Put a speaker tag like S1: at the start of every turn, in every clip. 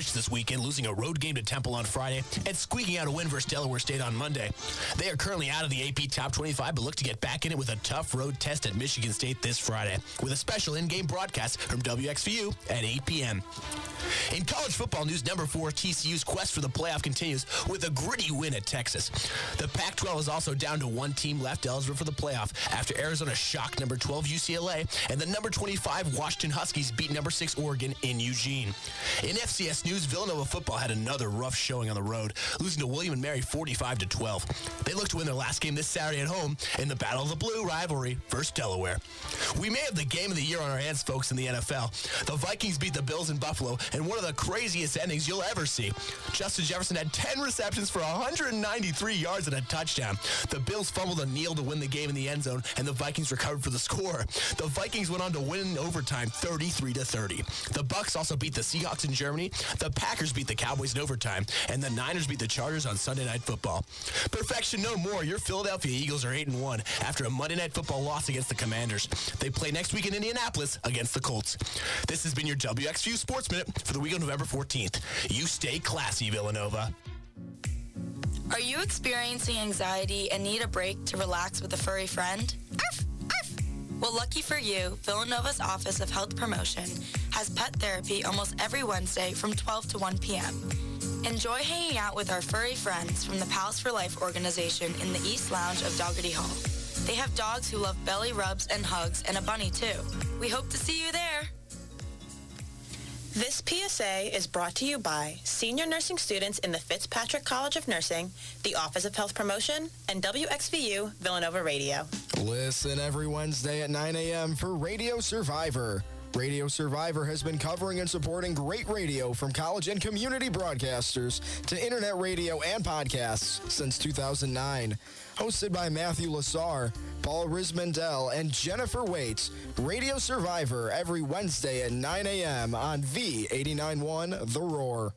S1: stretch this weekend, losing a road game to Temple on Friday and squeaking out a win versus Delaware State on Monday. They are currently out of the AP Top 25, but look to get back in it with a tough road test at Michigan State this Friday, with a special in-game broadcast from WXVU at 8 p.m. In college football news, number four TCU's quest for the playoff continues with a gritty win at Texas. The Pac-12 is also down to one team left eligible for the playoff after Arizona shocked number 12 UCLA and the number 25 Washington Huskies beat number six Oregon in Eugene. In FCS news, Villanova football had another rough showing on the road, losing to William and Mary 45 to 12. They look to win their last game this Saturday at home in the Battle of the Blue rivalry versus Delaware. We may have the game of the year on our hands, folks, in the NFL. The Vikings beat the Bills in Buffalo, in one of the craziest endings you'll ever see. Justin Jefferson had 10 receptions for 193 yards and a touchdown. The Bills fumbled a kneel to win the game in the end zone, and the Vikings recovered for the score. The Vikings went on to win in overtime 33 to 30. The Bucks also beat the Seahawks in Germany. The Packers beat the Cowboys in overtime, and the Niners beat the Chargers on Sunday Night Football. Perfection no more. Your Philadelphia Eagles are 8 and 1 after a Monday Night Football loss against the Commanders. They play next week in Indianapolis against the Colts. This has been your WXVU Sports Minute for the week of November 14th. You stay classy, Villanova.
S2: Are you experiencing anxiety and need a break to relax with a furry friend? Arf. Well, lucky for you, Villanova's Office of Health Promotion has pet therapy almost every Wednesday from 12 to 1 p.m. Enjoy hanging out with our furry friends from the Pals for Life organization in the East Lounge of Dougherty Hall. They have dogs who love belly rubs and hugs and a bunny too. We hope to see you there.
S3: This PSA is brought to you by senior nursing students in the Fitzpatrick College of Nursing, the Office of Health Promotion, and WXVU Villanova Radio.
S4: Listen every Wednesday at 9 a.m. for Radio Survivor. Radio Survivor has been covering and supporting great radio from college and community broadcasters to internet radio and podcasts since 2009. Hosted by Matthew Lasar, Paul Riismandel, and Jennifer Waits, Radio Survivor every Wednesday at 9 a.m. on V891 The Roar.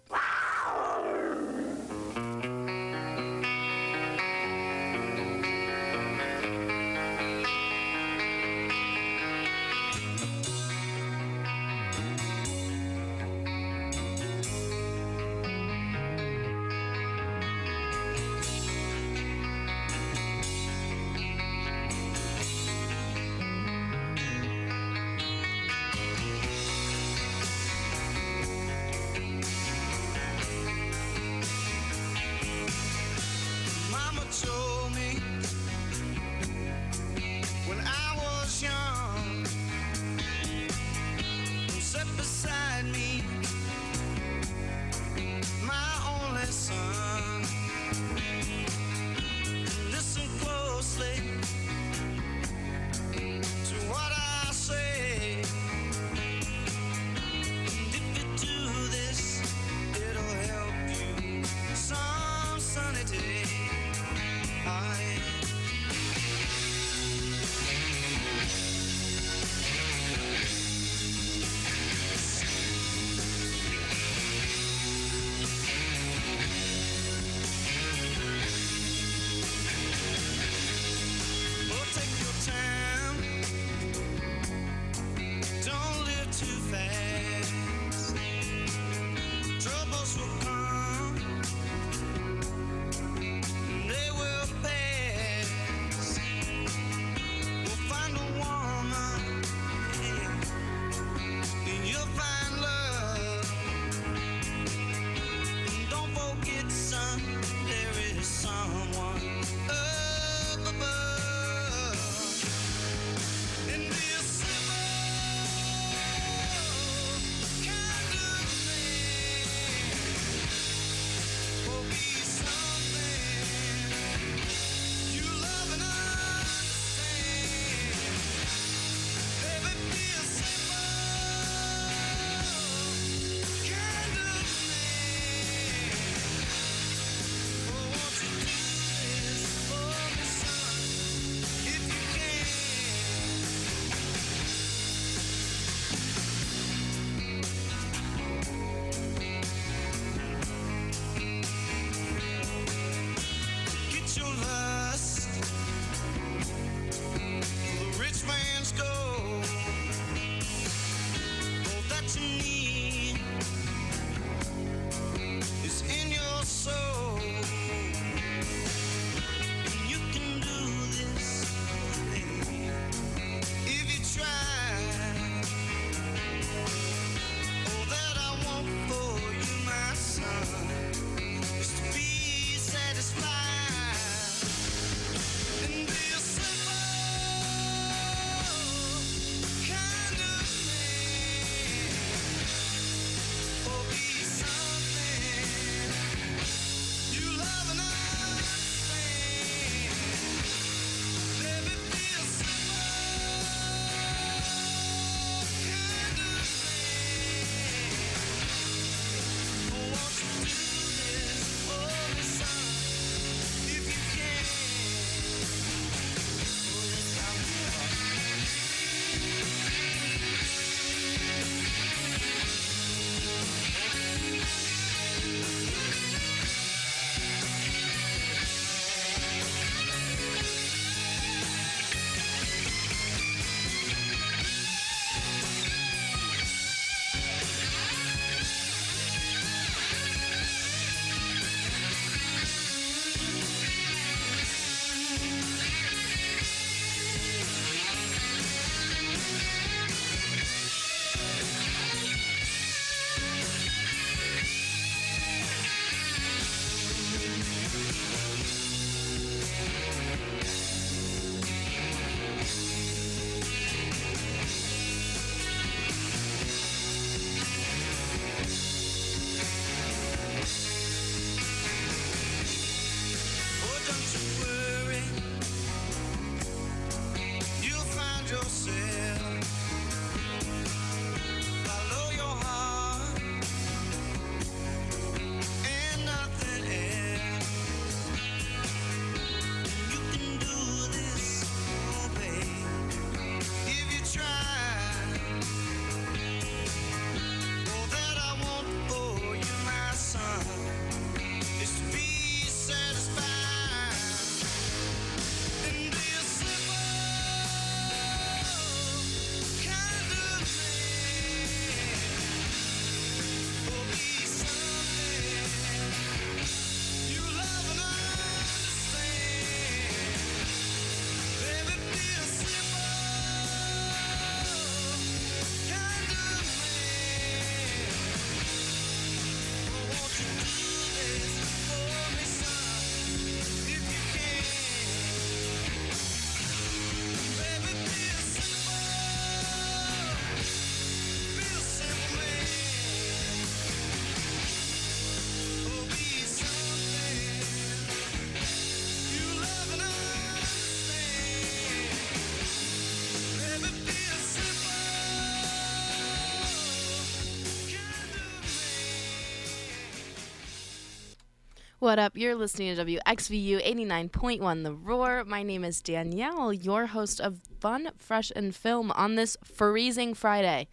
S5: What up? You're listening to WXVU 89.1 The Roar. My name is Danielle, your host of Fun, Fresh, and Film on this freezing Friday.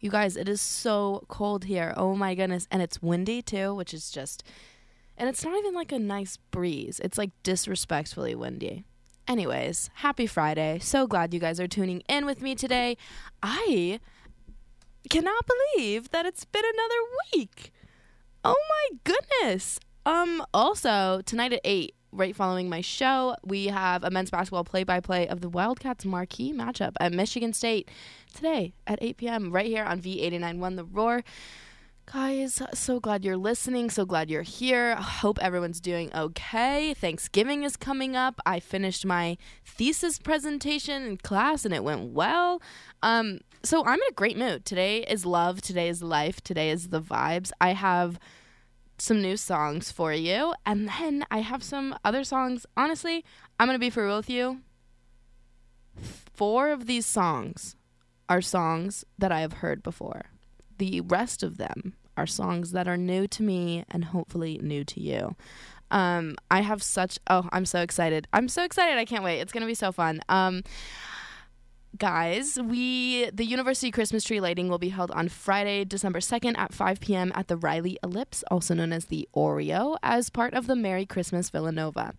S5: You guys, it is so cold here. Oh my goodness. And it's windy too, which is just. And it's not even like a nice breeze, it's like disrespectfully windy. Anyways, happy Friday. So glad you guys are tuning in with me today. I cannot believe that it's been another week. Oh my goodness. Um, also, tonight at 8, right following my show, we have a men's basketball play by play of the Wildcats marquee matchup at Michigan State today at 8 p.m. right here on V891 The Roar. Guys, so glad you're listening. So glad you're here. Hope everyone's doing okay. Thanksgiving is coming up. I finished my thesis presentation in class and it went well. Um, so I'm in a great mood. Today is love. Today is life. Today is the vibes. I have some new songs for you. And then I have some other songs. Honestly, I'm going to be for real with you. Four of these songs are songs that I have heard before. The rest of them are songs that are new to me and hopefully new to you. Um, I have such oh, I'm so excited. I'm so excited. I can't wait. It's going to be so fun. Um, guys, we the University Christmas tree lighting will be held on Friday, December 2nd at 5 p.m. at the Riley Ellipse, also known as the Oreo, as part of the Merry Christmas Villanova.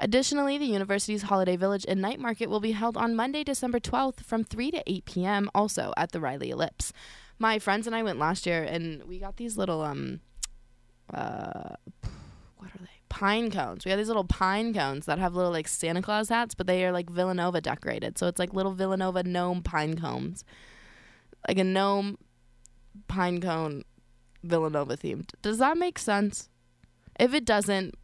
S5: Additionally, the university's Holiday Village and Night Market will be held on Monday, December 12th from 3 to 8 p.m. also at the Riley Ellipse. My friends and I went last year and we got these little um uh what are they? Pine cones. We have these little pine cones that have little like Santa Claus hats, but they are like Villanova decorated. So it's like little Villanova gnome pine cones. Like a gnome pine cone Villanova themed. Does that make sense? If it doesn't,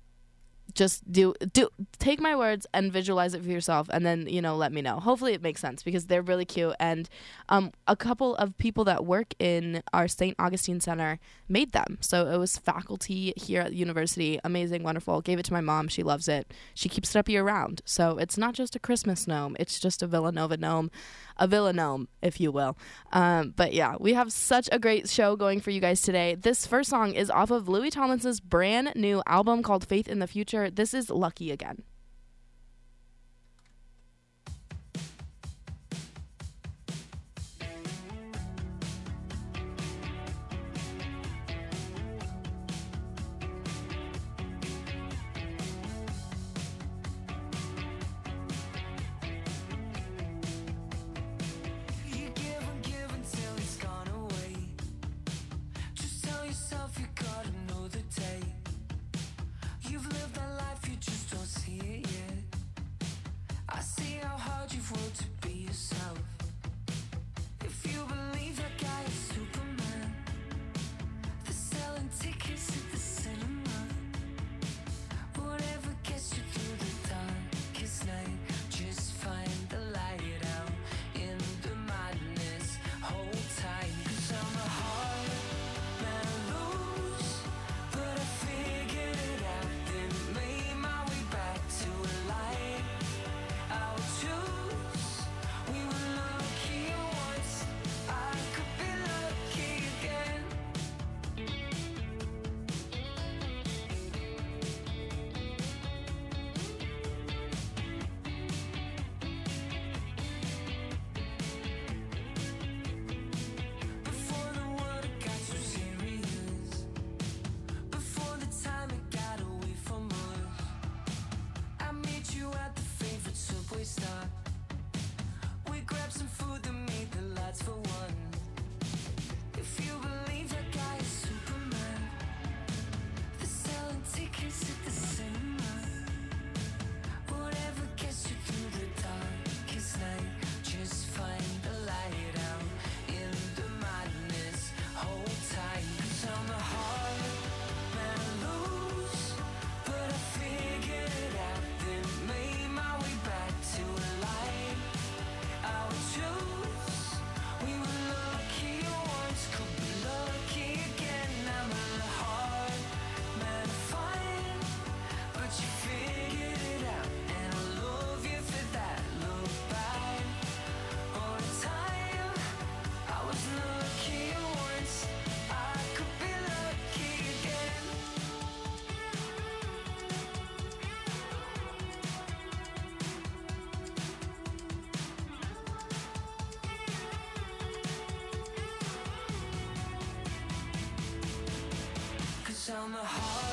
S5: just do do take my words and visualize it for yourself and then you know let me know. Hopefully it makes sense because they're really cute. And um, a couple of people that work in our st augustine center made them. So it was faculty here at the university. Amazing wonderful. Gave it to my mom. She loves it. She keeps it up year round so it's not just a christmas gnome. It's just a villanova gnome a villanome if you will. Um, but yeah we have such a great show going for you guys today. This first song is off of louis tomlinson's brand new album called faith in the future this is Lucky Again.
S6: Sound the heart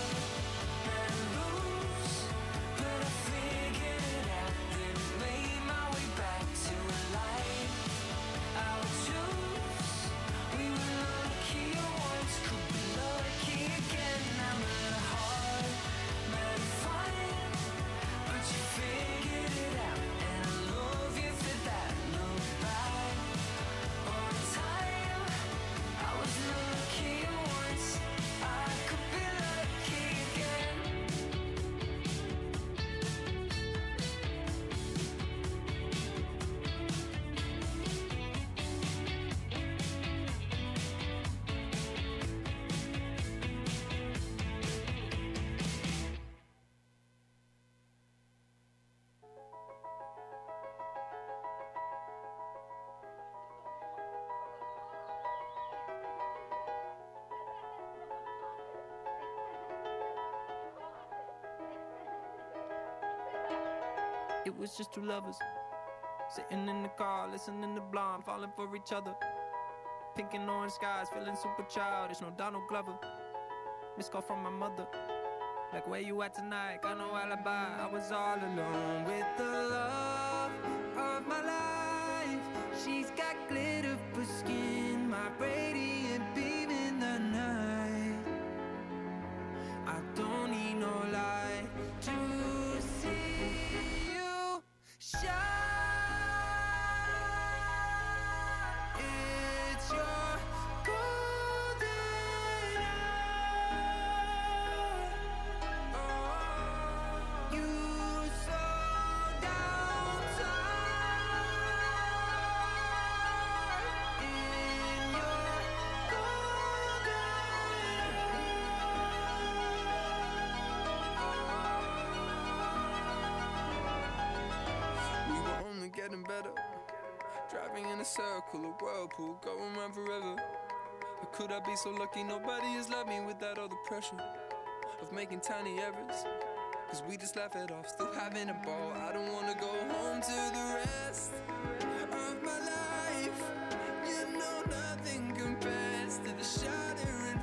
S6: It was
S7: just two lovers sitting in the car, listening to Blonde, falling for each other. Pink and orange skies, feeling super childish. No Donald Glover. Missed call from my mother. Like, where you at tonight? Got no alibi. I was all alone with the love
S6: circle, a whirlpool, going round forever. How could I be so lucky? Nobody has loved me without all the pressure of making tiny errors. Cause we just laugh it off, still having a ball. I don't wanna go home to the rest of my life. You know, nothing compares to the shattering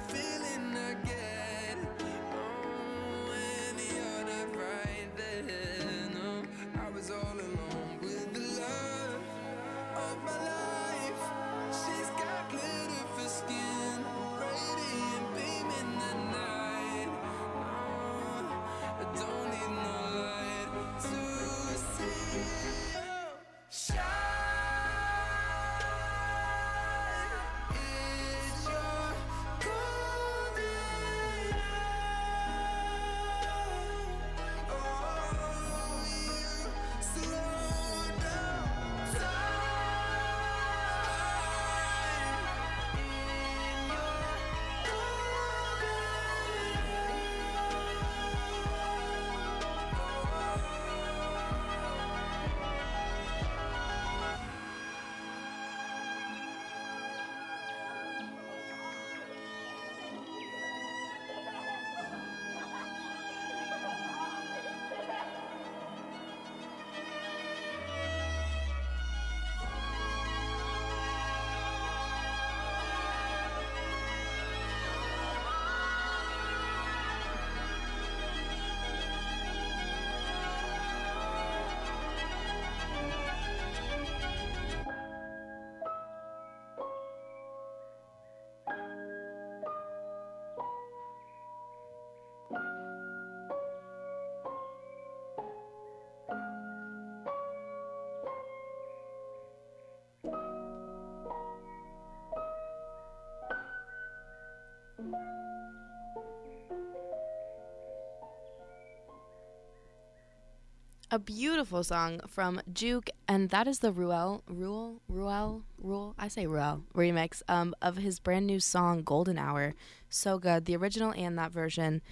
S5: A beautiful song from Juke, and that is the Ruel, Ruel, Ruel, Ruel, I say Ruel remix um, of his brand new song Golden Hour. So good, the original and that version.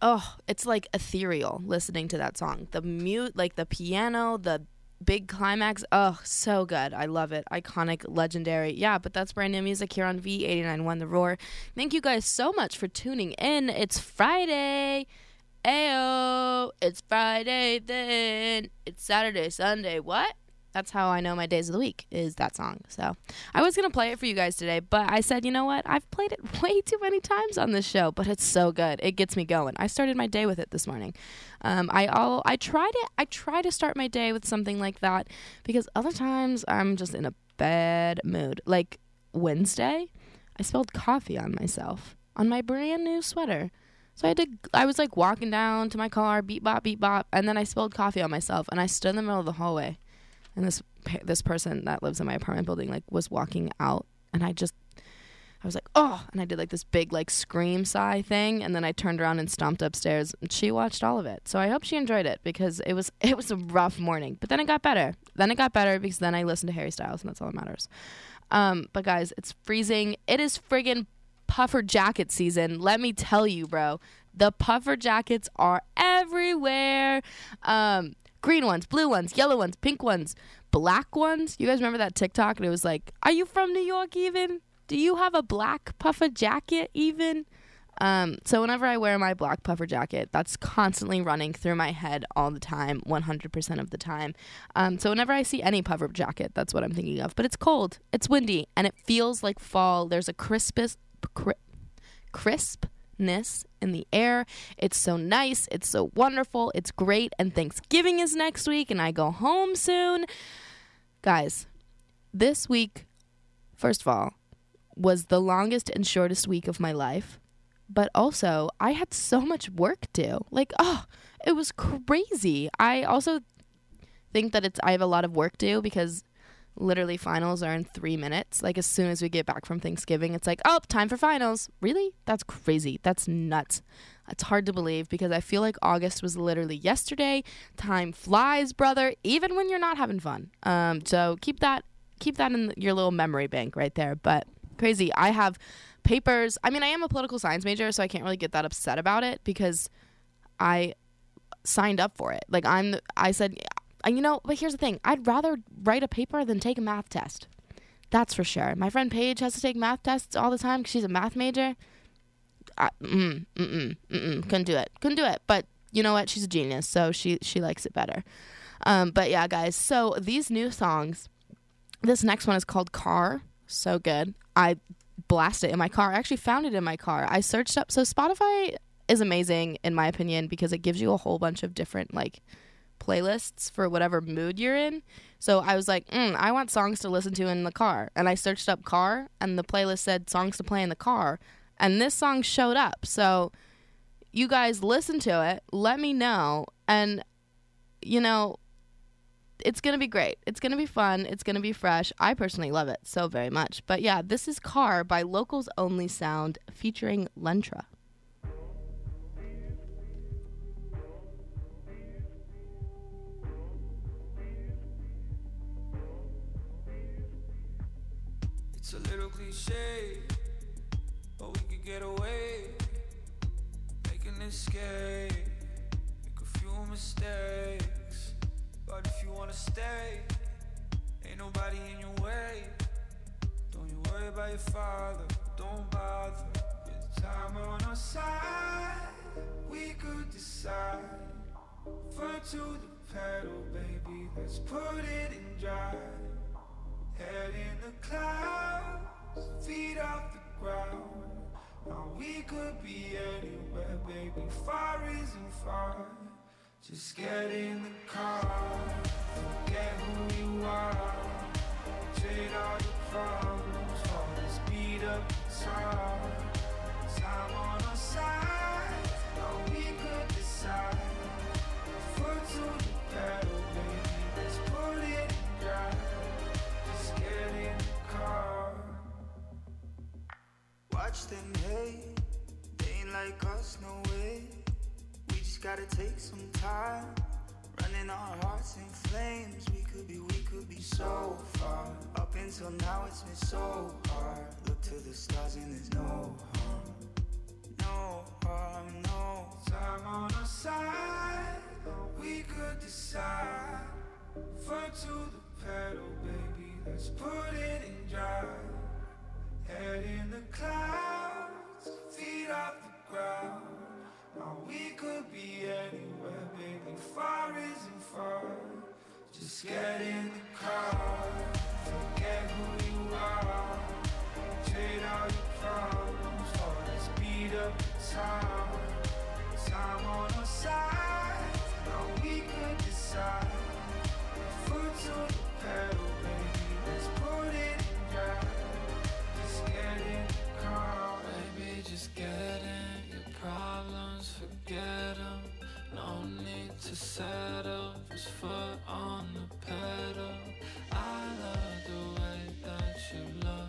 S5: Oh, it's like ethereal listening to that song. The mute, like the piano, the big climax. Oh, so good. I love it. Iconic, legendary. Yeah, but that's brand new music here on V891 The Roar. Thank you guys so much for tuning in. It's Friday. Ayo, it's Friday then. It's Saturday, Sunday. What? That's how I know my days of the week is that song. So I was gonna play it for you guys today, but I said, you know what? I've played it way too many times on this show, but it's so good. It gets me going. I started my day with it this morning. Um, I all I try to I try to start my day with something like that because other times I'm just in a bad mood. Like Wednesday, I spilled coffee on myself on my brand new sweater. So I had to, I was like walking down to my car, beep bop, beep bop, and then I spilled coffee on myself, and I stood in the middle of the hallway, and this this person that lives in my apartment building like was walking out, and I just, I was like, oh, and I did like this big like scream sigh thing, and then I turned around and stomped upstairs, and she watched all of it. So I hope she enjoyed it because it was it was a rough morning, but then it got better. Then it got better because then I listened to Harry Styles, and that's all that matters. Um, but guys, it's freezing. It is friggin' puffer jacket season. Let me tell you, bro. The puffer jackets are everywhere. Um, green ones, blue ones, yellow ones, pink ones, black ones. You guys remember that TikTok? And it was like, Are you from New York even? Do you have a black puffer jacket even? Um, so whenever I wear my black puffer jacket, that's constantly running through my head all the time, 100% of the time. Um, so whenever I see any puffer jacket, that's what I'm thinking of. But it's cold, it's windy, and it feels like fall. There's a crispest, cri- crispness in the air. It's so nice. It's so wonderful. It's great. And Thanksgiving is next week, and I go home soon. Guys, this week, first of all, was the longest and shortest week of my life. But also, I had so much work to. Like, oh, it was crazy. I also think that it's I have a lot of work due because literally finals are in three minutes. Like as soon as we get back from Thanksgiving, it's like, oh, time for finals. Really? That's crazy. That's nuts. It's hard to believe because I feel like August was literally yesterday. Time flies, brother, even when you're not having fun. Um, so keep that keep that in your little memory bank right there. But crazy. I have papers. I mean, I am a political science major, so I can't really get that upset about it because I signed up for it. Like I'm I said you know, but here's the thing. I'd rather write a paper than take a math test. That's for sure. My friend Paige has to take math tests all the time because she's a math major. I, mm, mm, mm, mm, couldn't do it. Couldn't do it. But you know what? She's a genius, so she she likes it better. Um, but yeah, guys. So these new songs. This next one is called Car. So good. I blast it in my car. I actually found it in my car. I searched up. So Spotify is amazing in my opinion because it gives you a whole bunch of different like playlists for whatever mood you're in. So I was like, mm, I want songs to listen to in the car. And I searched up car, and the playlist said songs to play in the car. And this song showed up. So you guys listen to it, let me know. And, you know, it's going to be great. It's going to be fun. It's going to be fresh. I personally love it so very much. But yeah, this is Car by Locals Only Sound featuring Lentra.
S8: Cliche, but we could get away. Make an escape, make a few mistakes. But if you wanna stay, ain't nobody in your way. Don't you worry about your father, don't bother. With time on our side, we could decide. Foot to the pedal, baby, let's put it in drive. Head in the clouds, feet off the ground. Now we could be anywhere, baby. Far isn't far. Just get in the car, forget who you are. until now it's been so hard. Look to the stars and there's no harm. No harm, no time on our side. We could decide. Foot to the pedal, baby. Let's put it in drive. Head in the clouds, feet off the ground. Now we could be anywhere, baby. Far isn't far. Just
S9: get in the car forget who you are. Trade all your problems for up time. Time on our side, we could decide. Foot to the pedal, baby, let's put it in. Just get in just your problems, forget them. No need to settle, his foot on the pedal. I love the way that you look.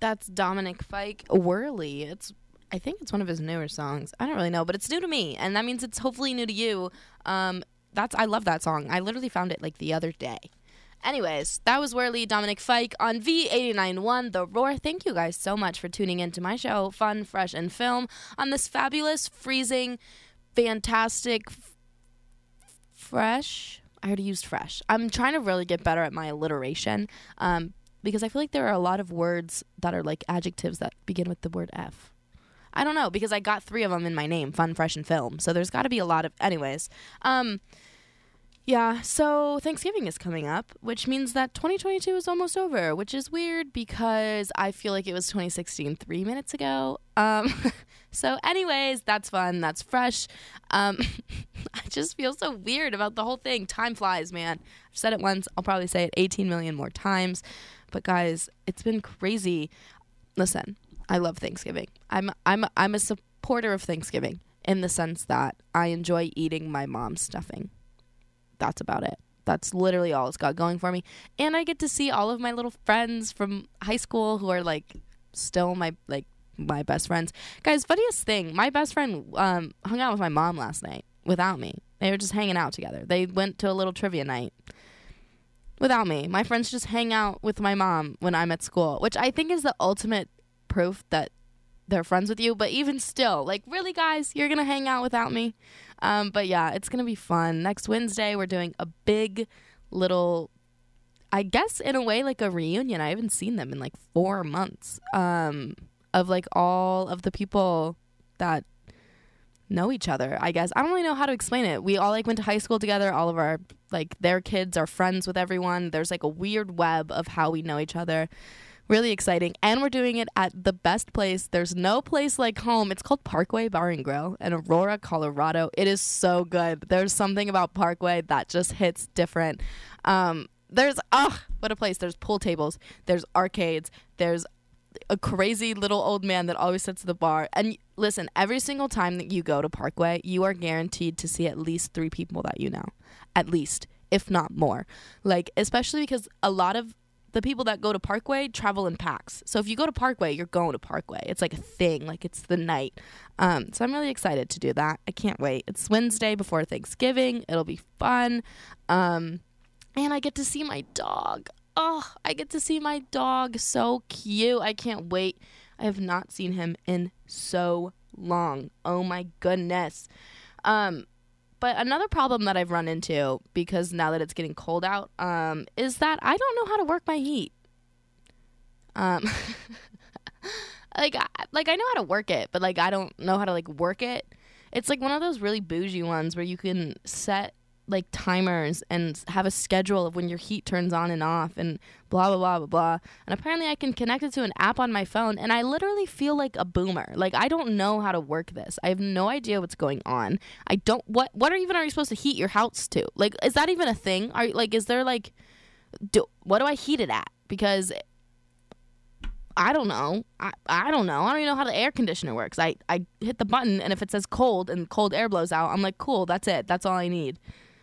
S5: That's Dominic Fike Whirly. It's I think it's one of his newer songs. I don't really know, but it's new to me, and that means it's hopefully new to you. Um, that's I love that song. I literally found it like the other day. Anyways, that was Whirly Dominic Fike on V891 The Roar. Thank you guys so much for tuning in to my show, Fun, Fresh, and Film, on this fabulous, freezing, fantastic, f- fresh. I already used fresh. I'm trying to really get better at my alliteration. Um, because I feel like there are a lot of words that are like adjectives that begin with the word F. I don't know because I got three of them in my name: fun, fresh, and film. So there's got to be a lot of, anyways. Um, yeah. So Thanksgiving is coming up, which means that 2022 is almost over, which is weird because I feel like it was 2016 three minutes ago. Um, so, anyways, that's fun. That's fresh. Um, I just feel so weird about the whole thing. Time flies, man. I've said it once. I'll probably say it 18 million more times. But guys, it's been crazy. Listen, I love Thanksgiving. I'm I'm I'm a supporter of Thanksgiving in the sense that I enjoy eating my mom's stuffing. That's about it. That's literally all it's got going for me. And I get to see all of my little friends from high school who are like still my like my best friends. Guys, funniest thing, my best friend um, hung out with my mom last night without me. They were just hanging out together. They went to a little trivia night without me. My friends just hang out with my mom when I'm at school, which I think is the ultimate proof that they're friends with you. But even still, like, really, guys, you're going to hang out without me? Um, but yeah, it's going to be fun. Next Wednesday, we're doing a big little, I guess, in a way, like a reunion. I haven't seen them in like four months um, of like all of the people that know each other i guess. I don't really know how to explain it. We all like went to high school together. All of our like their kids are friends with everyone. There's like a weird web of how we know each other really exciting. And we're doing it at the best place. There's no place like home. It's called parkway bar and grill in aurora colorado. It is so good. There's something about parkway that just hits different. Um there's ah what a place. There's pool tables. There's arcades. There's a crazy little old man that always sits at the bar. And listen, every single time that you go to Parkway, you are guaranteed to see at least three people that you know, at least, if not more. Like, especially because a lot of the people that go to Parkway travel in packs. So if you go to Parkway, you're going to Parkway. It's like a thing, like it's the night. Um, so I'm really excited to do that. I can't wait. It's Wednesday before Thanksgiving. It'll be fun. Um, and I get to see my dog oh, I get to see my dog. So cute. I can't wait. I have not seen him in so long. Oh my goodness. Um, but another problem that I've run into because now that it's getting cold out, um, is that I don't know how to work my heat. Um, like, I, like I know how to work it, but like I don't know how to like work it. It's like one of those really bougie ones where you can set like timers and have a schedule of when your heat turns on and off and blah blah blah blah blah. And apparently I can connect it to an app on my phone and I literally feel like a boomer. Like I don't know how to work this. I have no idea what's going on. I don't what what are even are you supposed to heat your house to? Like is that even a thing? Are like is there like do what do I heat it at? Because I don't know. I, I don't know. I don't even know how the air conditioner works. I, I hit the button and if it says cold and cold air blows out, I'm like, cool, that's it. That's all I need.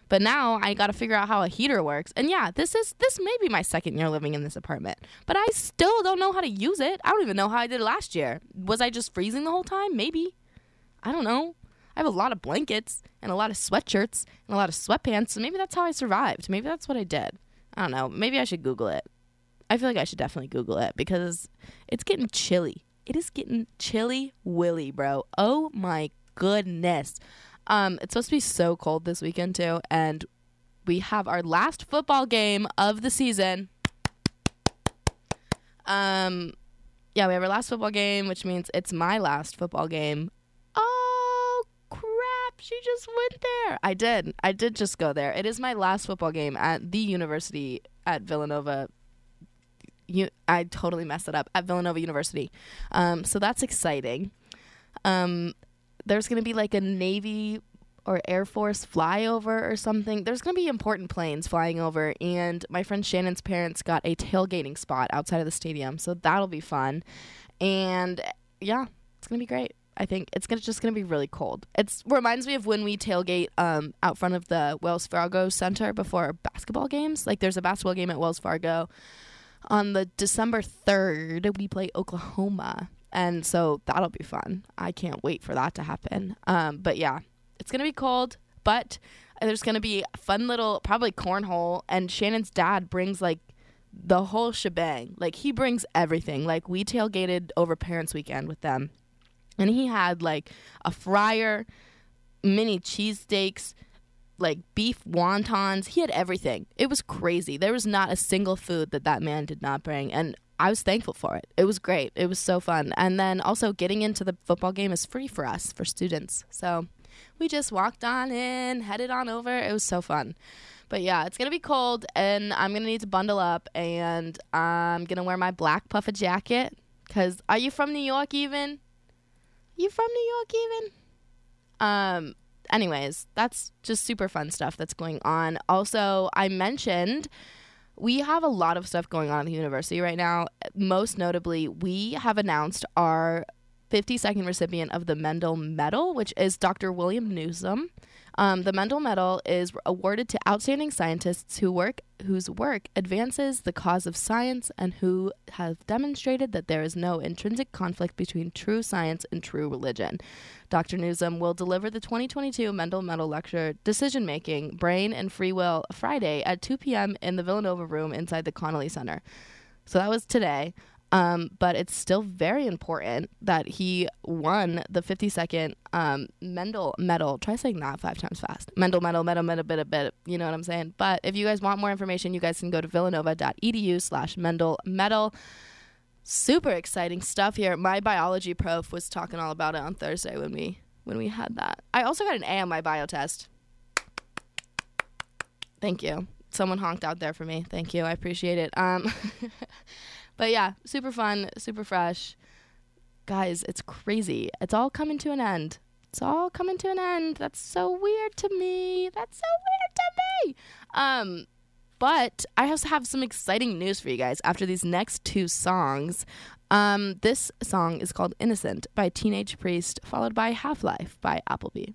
S5: But now I got to figure out how a heater works. And yeah, this is this may be my second year living in this apartment, but I still don't know how to use it. I don't even know how I did last year. Was I just freezing the whole time? Maybe. I don't know. I have a lot of blankets and a lot of sweatshirts and a lot of sweatpants, so maybe that's how I survived. Maybe that's what I did. I don't know. Maybe I should Google it. I feel like I should definitely Google it because it's getting chilly. It is getting chilly willy, bro. Oh my goodness. Um, it's supposed to be so cold this weekend too, and we have our last football game of the season. Um, yeah, we have our last football game, which means it's my last football game. Oh crap! She just went there. I did. I did just go there. It is my last football game at the university at Villanova. You, I totally messed it up at Villanova University. Um, so that's exciting. Um, there's going to be like a Navy or Air Force flyover or something. There's going to be important planes flying over, and my friend Shannon's parents got a tailgating spot outside of the stadium, so that'll be fun. And yeah, it's going to be great. I think it's gonna just gonna be really cold. It reminds me of when we tailgate um, out front of the Wells Fargo Center before basketball games. Like there's a basketball game at Wells Fargo on the December third. We play Oklahoma, and so that'll be fun. I can't wait for that to happen. Um, but yeah, it's gonna be cold, but there's gonna be a fun little probably cornhole, and Shannon's dad brings like the whole shebang. Like he brings everything. Like we tailgated over Parents Weekend with them, and he had like a fryer, mini cheesesteaks, like beef wontons. He had everything. It was crazy. There was not a single food that that man did not bring. And I was thankful for it. It was great. It was so fun. And then also getting into the football game is free for us, for students. So we just walked on in, headed on over. It was so fun. But yeah, it's gonna be cold, and I'm gonna need to bundle up, and I'm gonna wear my black puffer jacket. Cause are you from New York even? You from New York even? Um. Anyways, that's just super fun stuff that's going on. Also, I mentioned we have a lot of stuff going on at the university right now. Most notably, we have announced our 52nd recipient of the Mendel Medal, which is Dr. William Newsome. Um, the Mendel Medal is awarded to outstanding scientists who work whose work advances the cause of science and who have demonstrated that there is no intrinsic conflict between true science and true religion. Dr. Newsome will deliver the 2022 Mendel Medal lecture Decision Making, Brain and Free Will Friday at 2 p.m. in the Villanova room inside the Connolly Center. So that was today. Um, but it's still very important that he won the 52nd um, Mendel medal. Try saying that five times fast. Mendel medal, medal, medal, bit, a bit. You know what I'm saying? But if you guys want more information, you guys can go to villanova.edu slash Mendel medal. Super exciting stuff here. My biology prof was talking all about it on Thursday when we when we had that. I also got an A on my bio test. Thank you. Someone honked out there for me. Thank you. I appreciate it. Um But yeah, super fun, super fresh. Guys, it's crazy. It's all coming to an end. It's all coming to an end. That's so weird to me. That's so weird to me. Um, but I also have some exciting news for you guys after these next two songs. Um, this song is called Innocent by Teenage Priest, followed by Half Life by Appleby.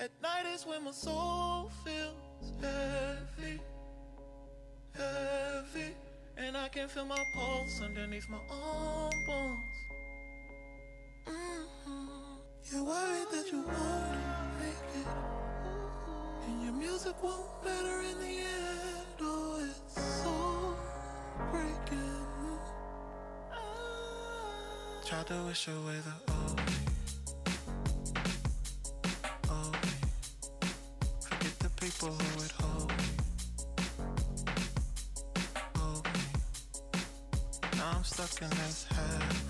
S10: At night is when my soul feels heavy, heavy, and I can feel my pulse underneath my own bones. Mm-hmm. You're worried that you won't make it, and your music won't matter in the end. Oh, it's so breaking. Try to wish away the. Old Now I'm stuck in this half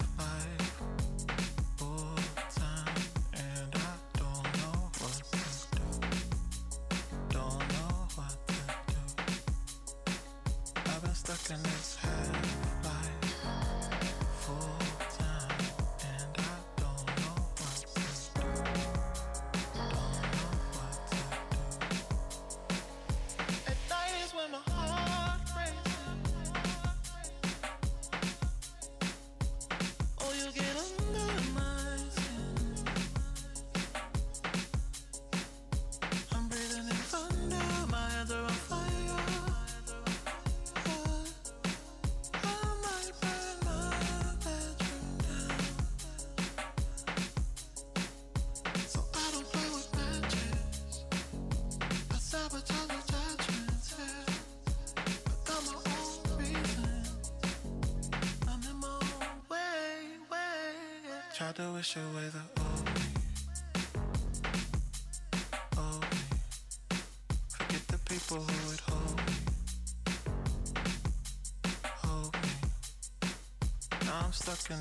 S10: I've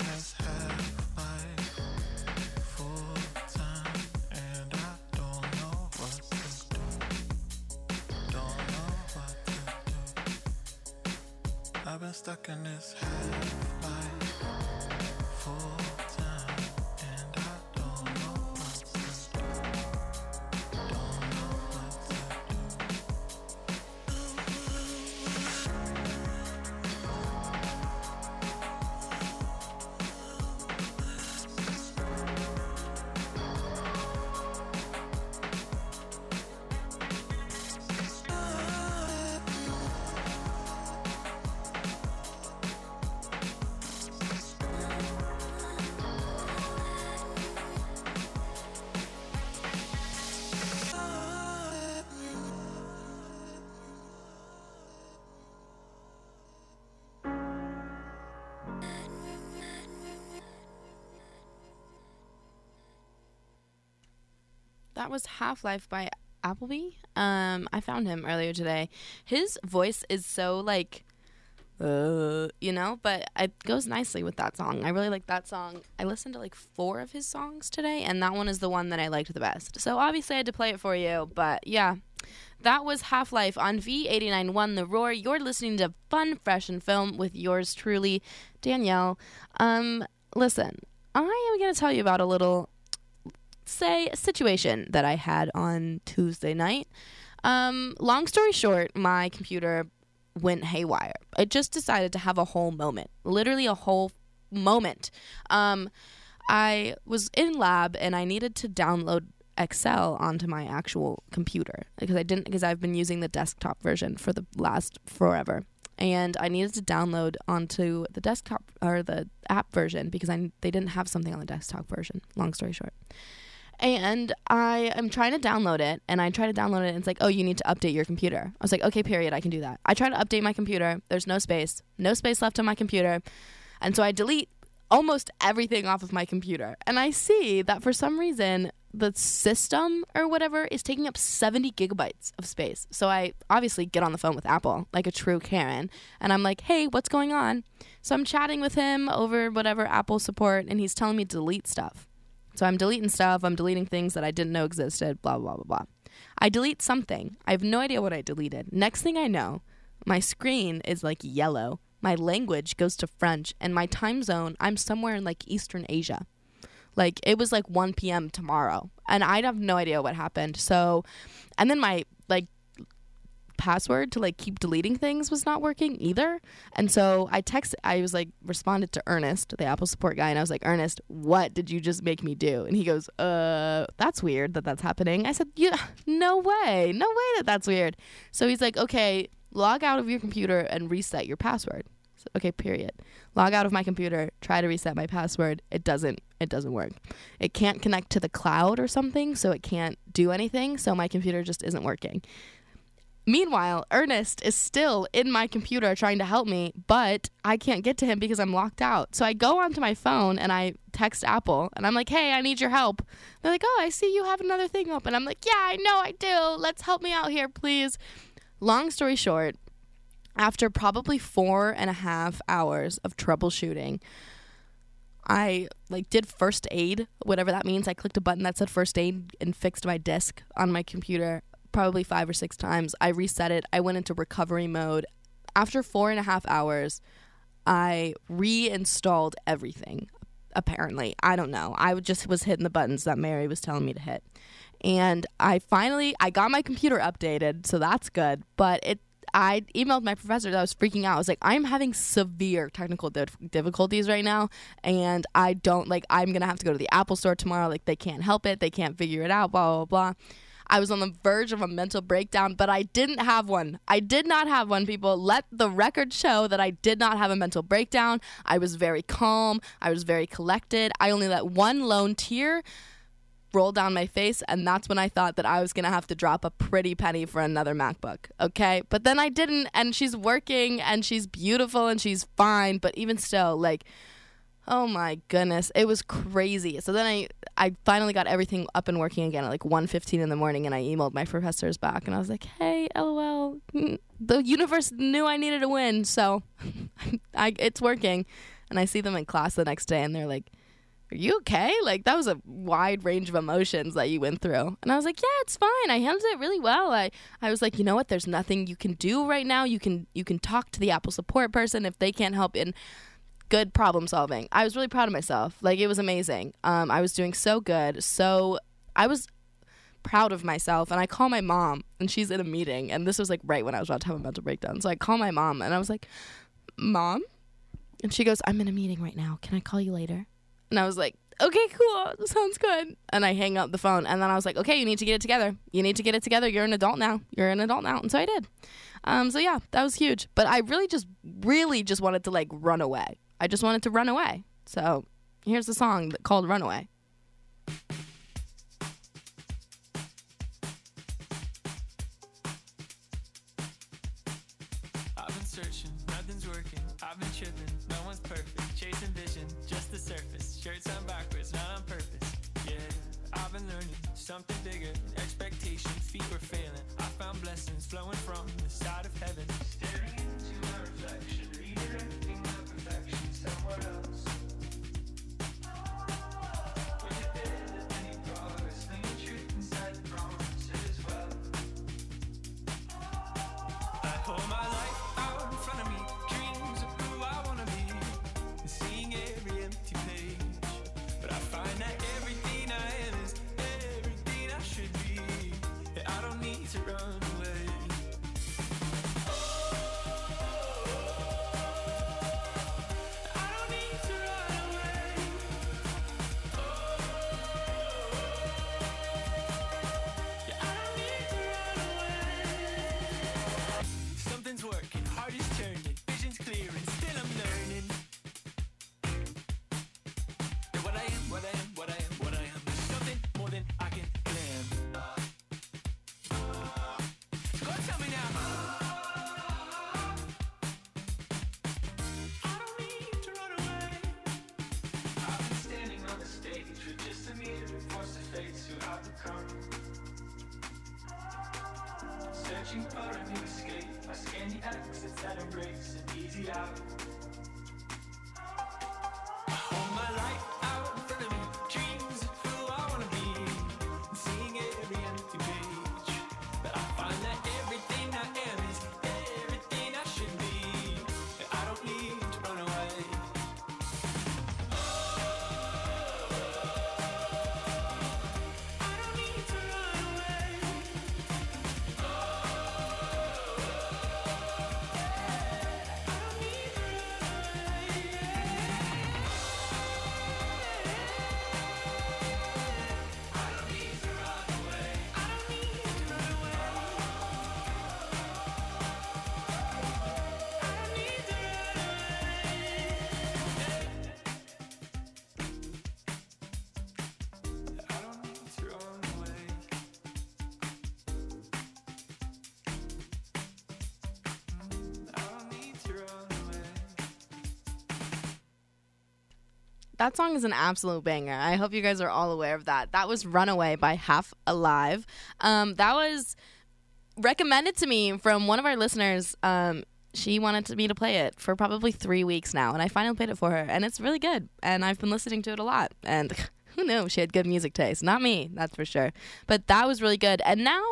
S10: been stuck in this half
S5: That was Half Life by Appleby. Um, I found him earlier today. His voice is so like, uh, you know, but it goes nicely with that song. I really like that song. I listened to like four of his songs today, and that one is the one that I liked the best. So obviously I had to play it for you, but yeah. That was Half Life on V891 The Roar. You're listening to Fun, Fresh, and Film with yours truly, Danielle. Um, listen, I am going to tell you about a little say a situation that I had on Tuesday night. Um, long story short, my computer went haywire. It just decided to have a whole moment, literally a whole moment. Um, I was in lab and I needed to download Excel onto my actual computer because I didn't because I've been using the desktop version for the last forever. And I needed to download onto the desktop or the app version because I they didn't have something on the desktop version. Long story short. And I am trying to download it, and I try to download it, and it's like, oh, you need to update your computer. I was like, okay, period, I can do that. I try to update my computer. There's no space, no space left on my computer, and so I delete almost everything off of my computer. And I see that for some reason the system or whatever is taking up 70 gigabytes of space. So I obviously get on the phone with Apple like a true Karen and I'm like, "Hey, what's going on?" So I'm chatting with him over whatever Apple support and he's telling me to delete stuff. So I'm deleting stuff, I'm deleting things that I didn't know existed, blah blah blah blah. I delete something. I have no idea what I deleted. Next thing I know, my screen is like yellow. My language goes to French and my time zone, I'm somewhere in like Eastern Asia. Like it was like 1 p.m. tomorrow, and I have no idea what happened. So, and then my like password to like keep deleting things was not working either. And so I texted, I was like, responded to Ernest, the Apple support guy, and I was like, Ernest, what did you just make me do? And he goes, uh, that's weird that that's happening. I said, yeah, no way, no way that that's weird. So he's like, okay, log out of your computer and reset your password. Okay, period. Log out of my computer, try to reset my password. It doesn't it doesn't work. It can't connect to the cloud or something, so it can't do anything, so my computer just isn't working. Meanwhile, Ernest is still in my computer trying to help me, but I can't get to him because I'm locked out. So I go onto my phone and I text Apple and I'm like, hey, I need your help. They're like, oh, I see you have another thing open. I'm like, yeah, I know I do. Let's help me out here, please. Long story short, after probably four and a half hours of troubleshooting, I like did first aid, whatever that means. I clicked a button that said first aid and fixed my disk on my computer probably five or six times. I reset it. I went into recovery mode. After four and a half hours, I reinstalled everything. Apparently, I don't know. I just was hitting the buttons that Mary was telling me to hit, and I finally I got my computer updated, so that's good. But it I emailed my professor that I was freaking out. I was like, I'm having severe technical dif- difficulties right now, and I don't like. I'm gonna have to go to the Apple store tomorrow. Like, they can't help it. They can't figure it out. Blah blah blah. I was on the verge of a mental breakdown, but I didn't have one. I did not have one, people. Let the record show that I did not have a mental breakdown. I was very calm. I was very collected. I only let one lone tear roll down my face and that's when I thought that I was going to have to drop a pretty penny for another MacBook. Okay? But then I didn't and she's working and she's beautiful and she's fine, but even still like oh my goodness, it was crazy. So then I I finally got everything up and working again at like 1:15 in the morning and I emailed my professors back and I was like, "Hey, LOL, mm, the universe knew I needed a win, so I it's working." And I see them in class the next day and they're like, are you okay? Like that was a wide range of emotions that you went through. And I was like, yeah, it's fine. I handled it really well. I I was like, you know what? There's nothing you can do right now. You can you can talk to the Apple support person if they can't help in good problem solving. I was really proud of myself. Like it was amazing. Um I was doing so good. So I was proud of myself and I call my mom and she's in a meeting and this was like right when I was about to have a mental breakdown. So I call my mom and I was like, "Mom?" And she goes, "I'm in a meeting right now. Can I call you later?" And I was like, okay, cool. Sounds good. And I hang up the phone. And then I was like, okay, you need to get it together. You need to get it together. You're an adult now. You're an adult now. And so I did. Um, so yeah, that was huge. But I really just, really just wanted to like run away. I just wanted to run away. So here's the song called Runaway.
S11: Searching, nothing's working. I've been tripping, no one's perfect. Chasing vision, just the surface. Shirts on backwards, not on purpose. Yeah, I've been learning something bigger. Expectations, feet were failing. I found blessings flowing from the side of heaven. Staring somewhere Searching for a new escape. I scan the exits that embrace an easy out. That
S5: song is an absolute banger. I hope you guys are all aware of that. That was Runaway by Half Alive. Um, that was recommended to me from one of our listeners. Um, she wanted to, me to play it for probably three weeks now, and I finally played it for her, and it's really good. And I've been listening to it a lot. And who knew she had good music taste? Not me, that's for sure. But that was really good. And now,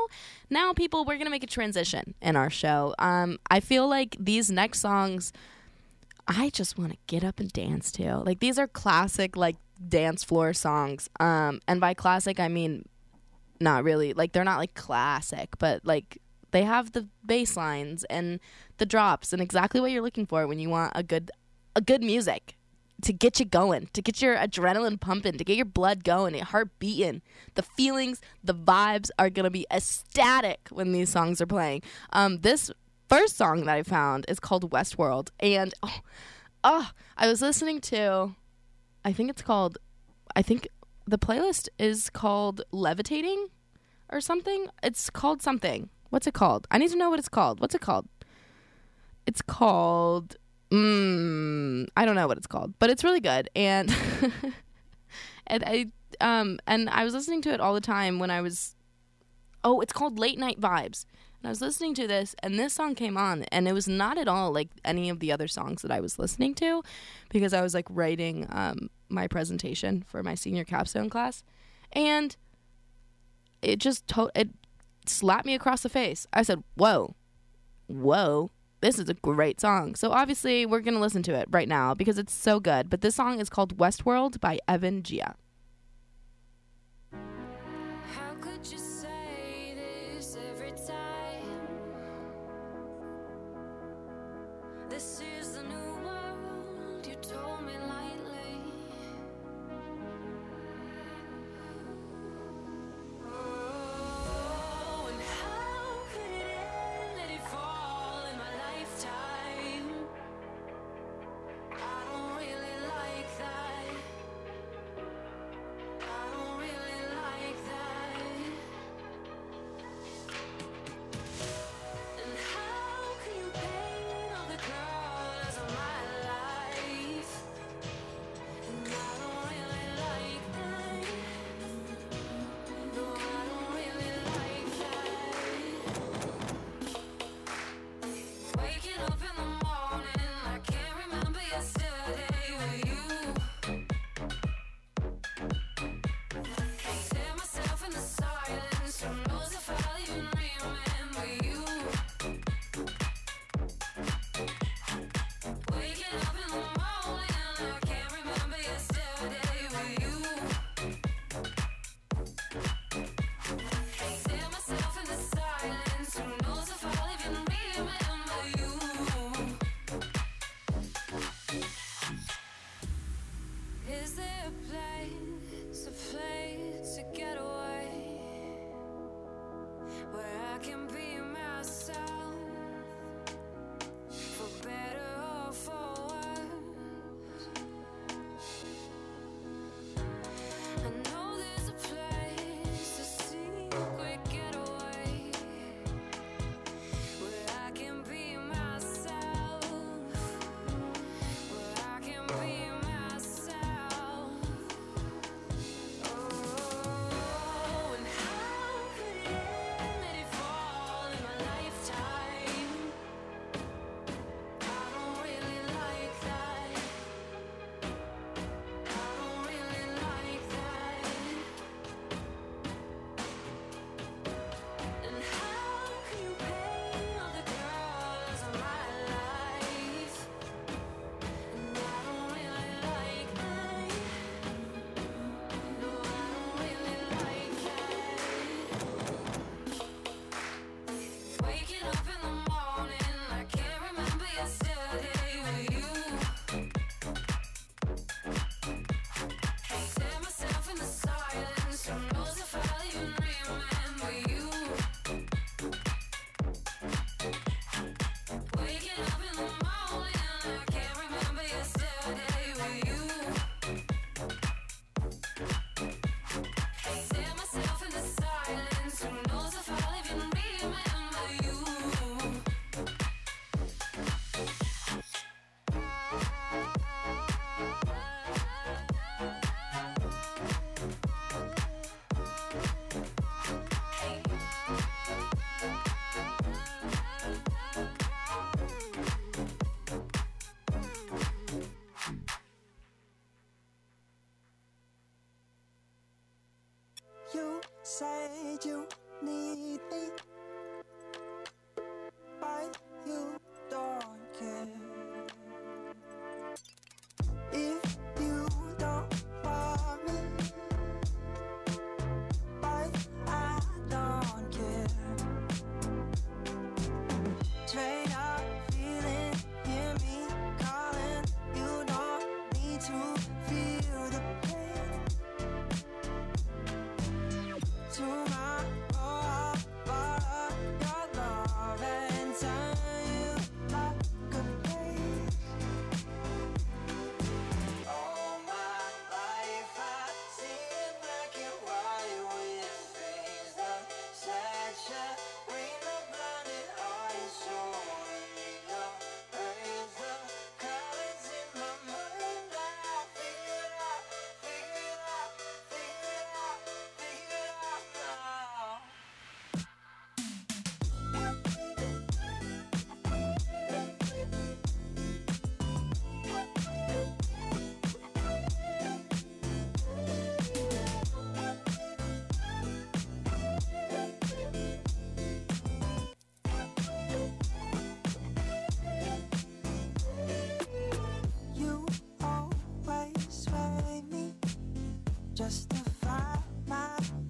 S5: now people, we're gonna make a transition in our show. Um, I feel like these next songs. I just want to get up and dance to. Like these are classic like dance floor songs. Um and by classic I mean not really like they're not like classic, but like they have the bass lines and the drops and exactly what you're looking for when you want a good a good music to get you going, to get your adrenaline pumping, to get your blood going, your heart beating. The feelings, the vibes are gonna be ecstatic when these songs are playing. Um, this first song that I found is called Westworld, and oh, oh, I was listening to, I think it's called, I think the playlist is called Levitating or something. It's called something. What's it called? I need to know what it's called. What's it called? It's called. Mm, I don't know what it's called, but it's really good, and and I um and I was listening to it all the time when I was. Oh, it's called Late Night Vibes. And I was listening to this, and this song came on, and it was not at all like any of the other songs that I was listening to, because I was like writing um, my presentation for my senior capstone class, and it just to- it slapped me across the face. I said, "Whoa, whoa." This is a great song. So obviously we're going to listen to it right now because it's so good. But this song is called Westworld by Evan
S12: Giia. Say you
S13: need me, justify my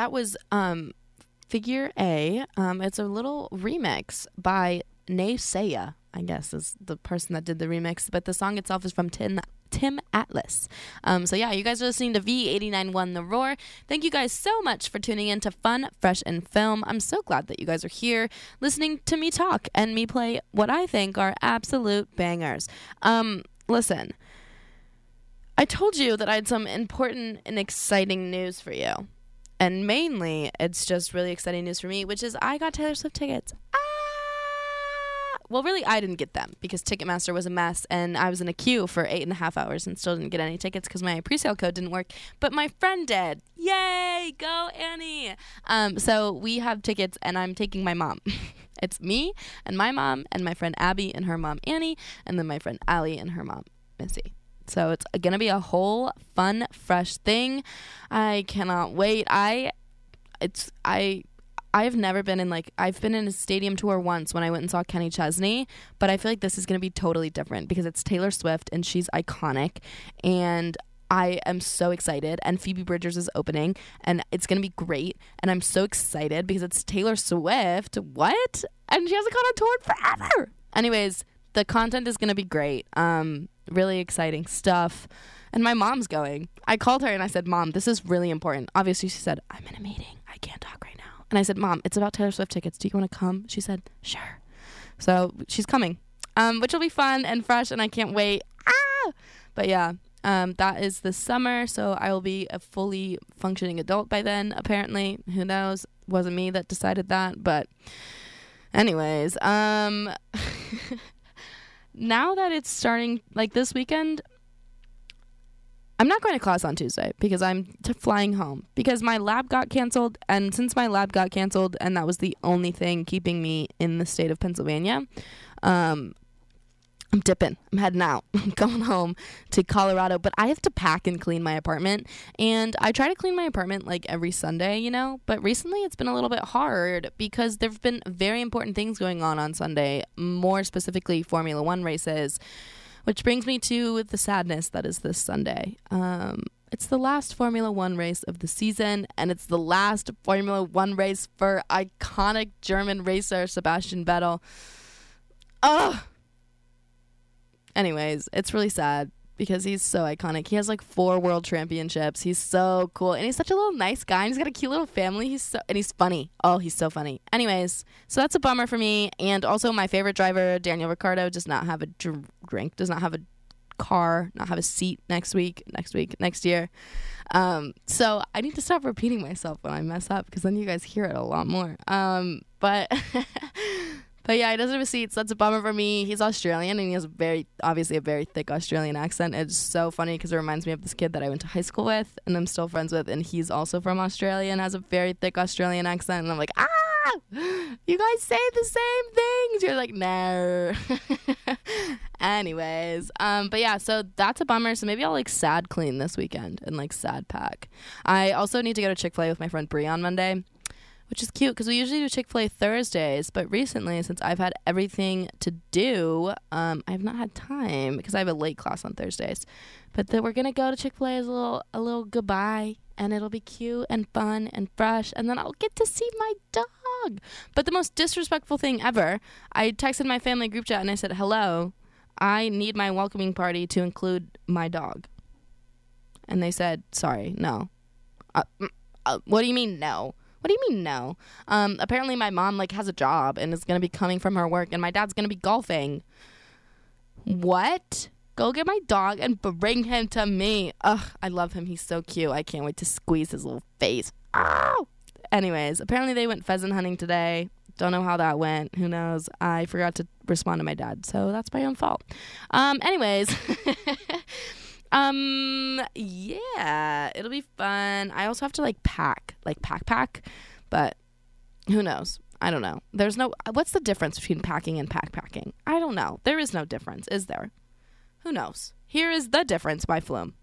S13: That
S5: was um, Figure A. Um, it's a little remix by Naysaya, I guess is the person that did the remix. But the song itself is from Tim, Tim Atlas. Um, so yeah, you guys are listening to V891 The Roar. Thank you guys so much for tuning in to Fun, Fresh, and Film. I'm so glad that you guys are here listening to me talk and me play what I think are absolute bangers. Um, listen. I told you that I had some important and exciting news for you. And mainly, it's just really exciting news for me, which is I got Taylor Swift tickets. Ah! Well, really, I didn't get them because Ticketmaster was a mess, and I was in a queue for eight and a half hours and still didn't get any tickets because my presale code didn't work. But my friend did. Yay! Go Annie! Um, so we have tickets, and I'm taking my mom. it's me and my mom and my friend Abby and her mom Annie, and then my friend Allie and her mom Missy. So it's going to be a whole fun, fresh thing. I cannot wait. I it's I I've never been in like I've been in a stadium tour once when I went and saw Kenny Chesney, but I feel like this is going to be totally different because it's Taylor Swift and she's iconic and I am so excited and Phoebe Bridgers is opening and it's going to be great and I'm so excited because it's Taylor Swift. What? And she hasn't gone on tour forever. Anyways, the content is going to be great. Um really exciting stuff. And my mom's going. I called her and I said, Mom, this is really important. Obviously, she said, I'm in a meeting. I can't talk right now. And I said, Mom, it's about Taylor Swift tickets. Do you want to come? She said, Sure. So she's coming, um, which will be fun and fresh, and I can't wait. Ah! But yeah, um, that is the summer. So I will be a fully functioning adult by then, apparently. Who knows? Wasn't me that decided that. But, anyways, um, now that it's starting, like this weekend, I'm not going to class on Tuesday because I'm t- flying home because my lab got canceled. And since my lab got canceled, and that was the only thing keeping me in the state of Pennsylvania, um, I'm dipping. I'm heading out. I'm going home to Colorado, but I have to pack and clean my apartment. And I try to clean my apartment like every Sunday, you know, but recently it's been a little bit hard because there have been very important things going on on Sunday, more specifically Formula One races. Which brings me to the sadness that is this Sunday. Um, it's the last Formula One race of the season, and it's the last Formula One race for iconic German racer Sebastian Vettel. Ugh. Anyways, it's really sad because he's so iconic. He has like four world championships. He's so cool, and he's such a little nice guy. And he's got a cute little family. He's so and he's funny. Oh, he's so funny. Anyways, so that's a bummer for me. And also, my favorite driver, Daniel Ricciardo, does not have a dr- drink, does not have a car, not have a seat next week, next week, next year. Um, so I need to stop repeating myself when I mess up because then you guys hear it a lot more. Um, but but yeah, he doesn't have so that's a bummer for me. He's Australian and he has very obviously a very thick Australian accent. It's so funny because it reminds me of this kid that I went to high school with and I'm still friends with, and he's also from Australia and has a very thick Australian accent, and I'm like, ah, you guys say the same things. You're like, no. Anyways, um, but yeah, so that's a bummer. So maybe I'll like sad clean this weekend and like sad pack. I also need to go to Chick Fil A with my friend Bree on Monday, which is cute because we usually do Chick Fil A Thursdays, but recently since I've had everything to do, um, I've not had time because I have a late class on Thursdays. But then we're gonna go to Chick Fil A as a little a little goodbye, and it'll be cute and fun and fresh, and then I'll get to see my dog. But the most disrespectful thing ever, I texted my family group chat and I said, "Hello, I need my welcoming party to include my dog." And they said, "Sorry, no." Uh, mm, uh, what do you mean no? What do you mean no? Um, apparently my mom like has a job and is gonna be coming from her work, and my dad's gonna be golfing. What? Go get my dog and bring him to me. Ugh, I love him. He's so cute. I can't wait to squeeze his little face. Ow! Anyways, apparently they went pheasant hunting today. Don't know how that went. Who knows? I forgot to respond to my dad, so that's my own fault. Um, anyways. um yeah, it'll be fun. I also have to like pack, like pack pack, but who knows? I don't know. There's no what's the difference between packing and pack packing? I don't know. There is no difference, is there? Who knows? Here is the difference by Flume.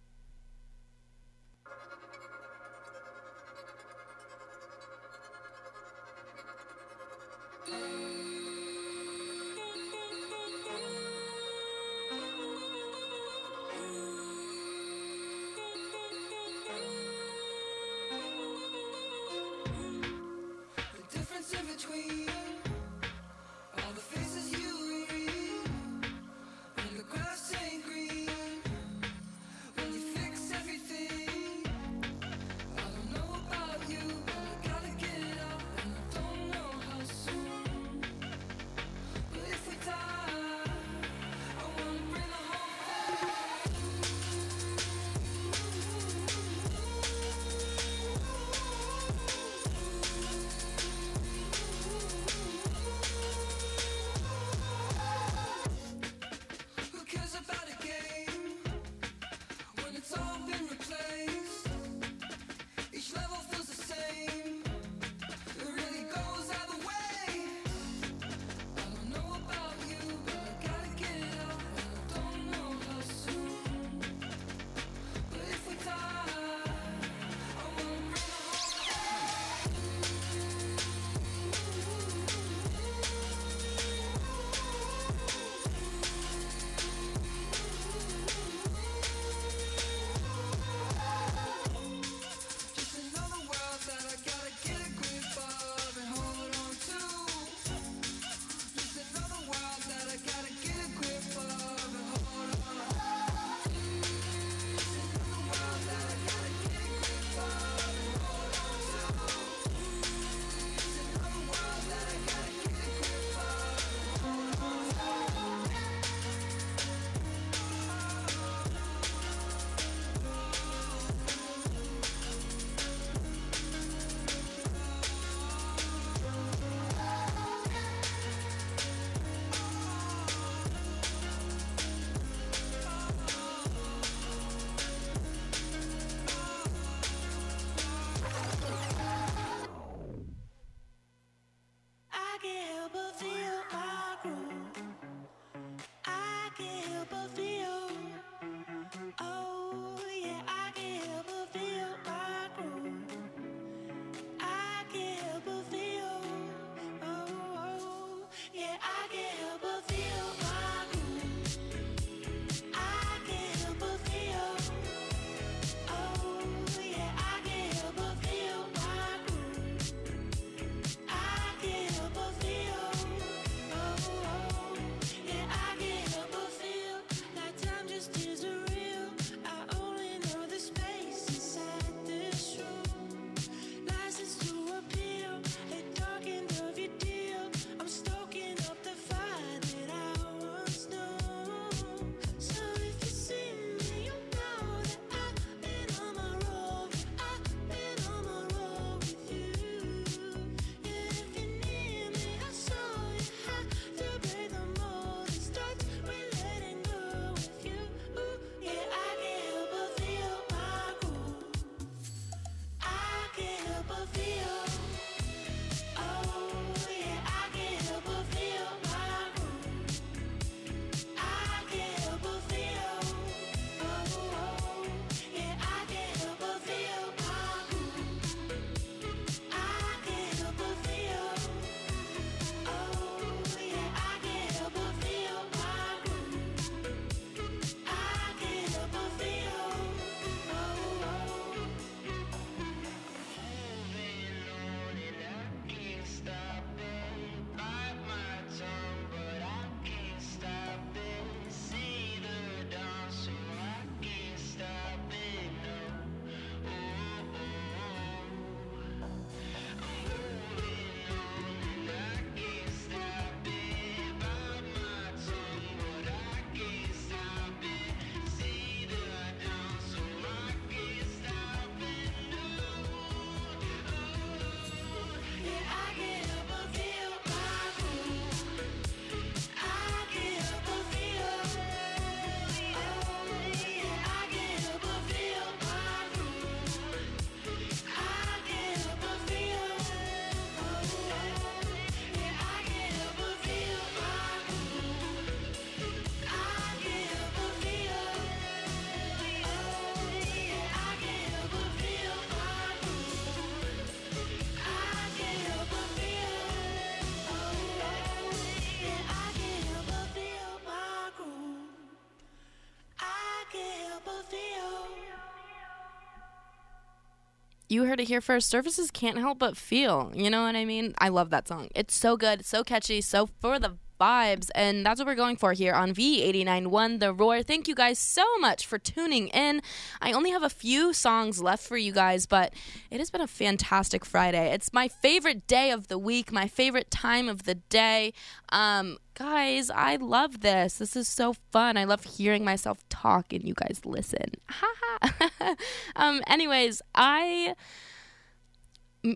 S13: You
S5: heard it here first. Services can't help but feel. You know what I mean? I love that song. It's so good, so catchy, so for the vibes, and that's what we're going for here on V891 The Roar. Thank you guys so much for tuning in. I only have a few songs left for you guys, but it has been a fantastic Friday. It's my favorite day of the week, my favorite time of the day. Um, guys, I love this. This is so fun. I love hearing myself talk and you guys listen. Ha ha. um, anyways, I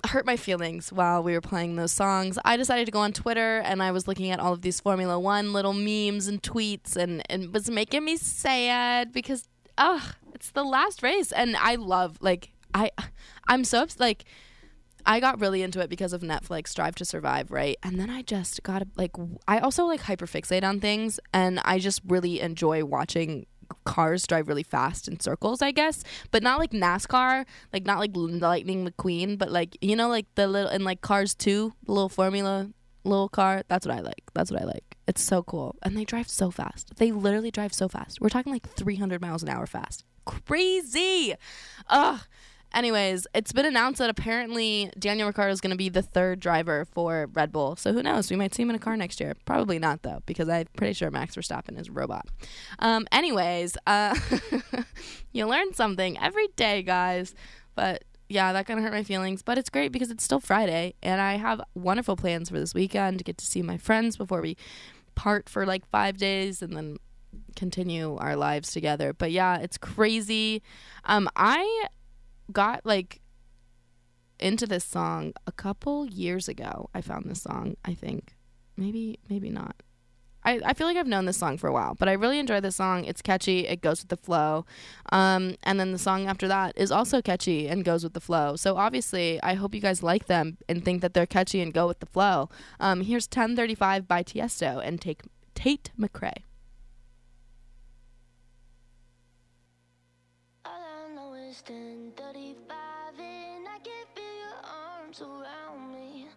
S5: hurt my feelings while we were playing those songs. I decided to go on Twitter and I was looking at all of these Formula One little memes and tweets and, and it was making me sad because ugh, it's the last race and I love like I I'm so like I got really into it because of Netflix Drive to Survive, right? And then I just got like I also like hyperfixate on things and I just really enjoy watching cars drive really fast in circles, I guess, but not like NASCAR, like not like Lightning McQueen, but like you know like the little in like Cars 2, the little formula little car. That's what I like. That's what I like. It's so cool. And they drive so fast. They literally drive so fast. We're talking like 300 miles an hour fast. Crazy. Ugh. Anyways, it's been announced that apparently Daniel Ricciardo is going to be the third driver for Red Bull. So who knows? We might see him in a car next year. Probably not though, because I'm pretty sure Max Verstappen is a robot. Um, anyways, uh, you learn something every day, guys. But yeah, that kind of hurt my feelings. But it's great because it's still Friday, and I have wonderful plans for this weekend to get to see my friends before we part for like five days, and then continue our lives together. But yeah, it's crazy. Um, I got like into this song a couple years ago. I found this song, I think. Maybe maybe not. I, I feel like I've known this song for a while, but I really enjoy this song. It's catchy, it goes with the flow. Um, and then the song after that is also catchy and goes with the flow. So obviously, I hope you guys like them and think that they're catchy and go with the flow. Um, here's 1035 by Tiesto and take Tate McRae.
S14: All I know is 1035 arms around me.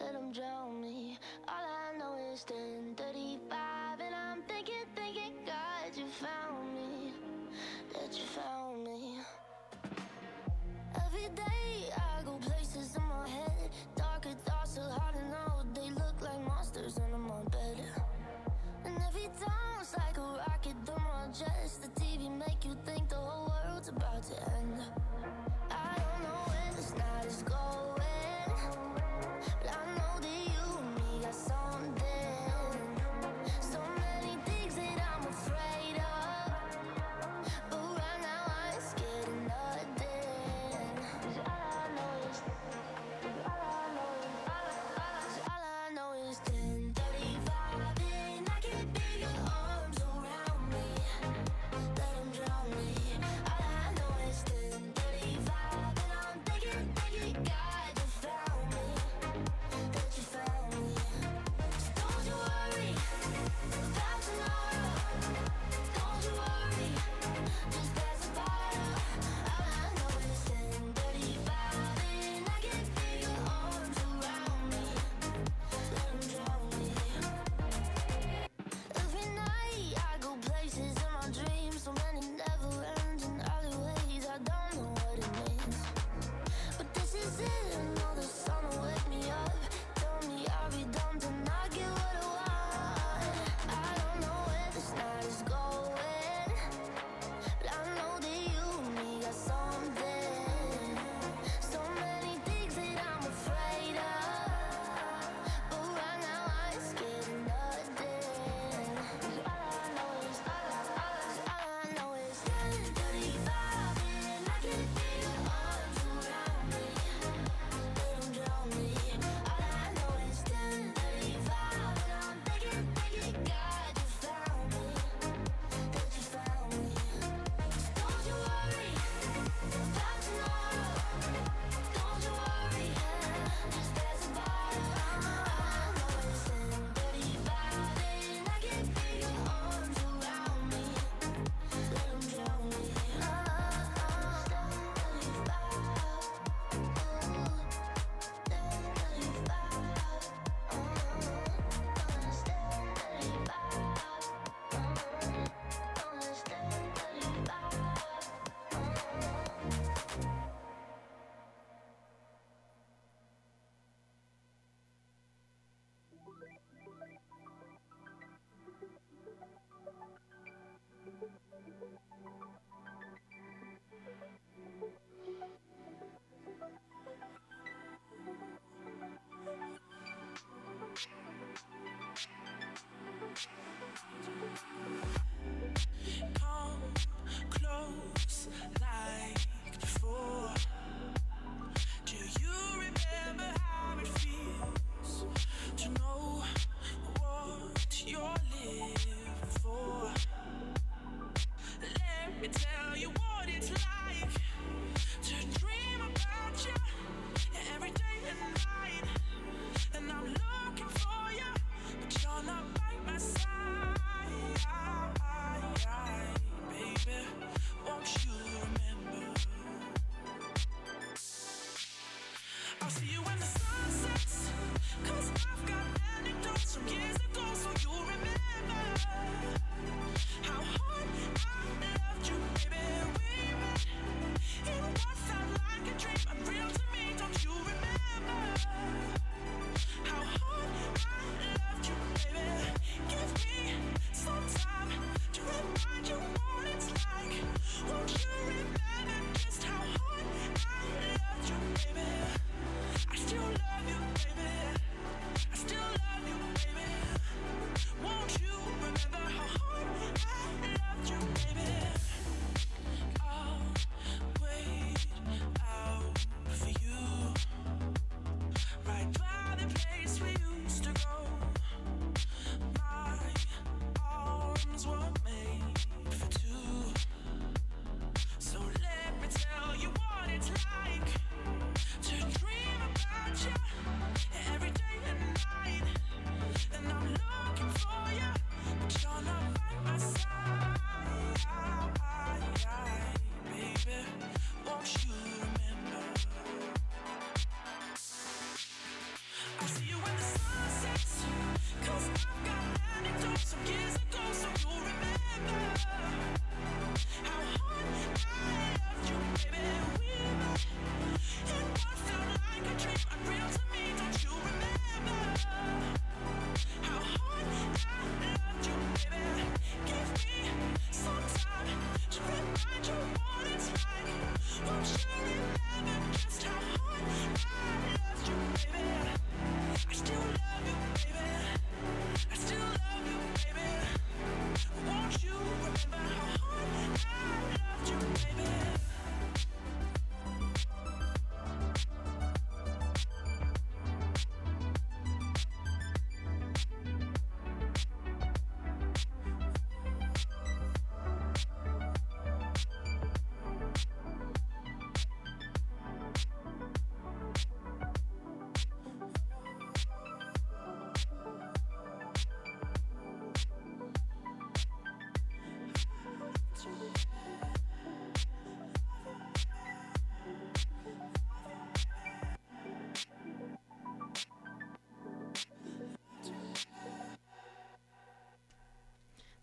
S14: Let them drown me. All I know is 1035 and I'm thinking, thinking, God, you found me. That you found me. Every day I go places in my head. Darker thoughts are hard to know. They look like monsters under my bed. And every time it's like a rocket through my chest. The TV make you think the whole world's about to end.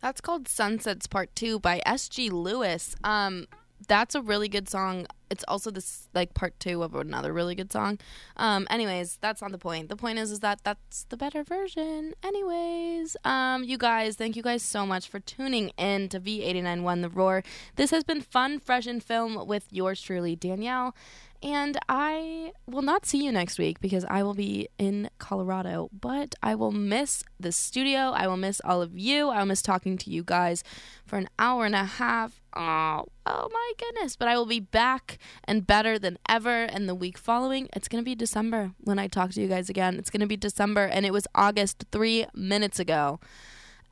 S5: That's called Sunsets Part 2 by SG Lewis. Um that's a really good song. It's also this like part 2 of another really good song. Um anyways, that's not the point. The point is is that that's the better version. Anyways, um you guys, thank you guys so much for tuning in to V891 The Roar. This has been fun, fresh and film with yours truly Danielle. And I will not see you next week because I will be in Colorado, but I will miss the studio. I will miss all of you. I will miss talking to you guys for an hour and a half. Oh, oh my goodness. But I will be back and better than ever. And the week following, it's going to be December when I talk to you guys again. It's going to be December, and it was August three minutes ago.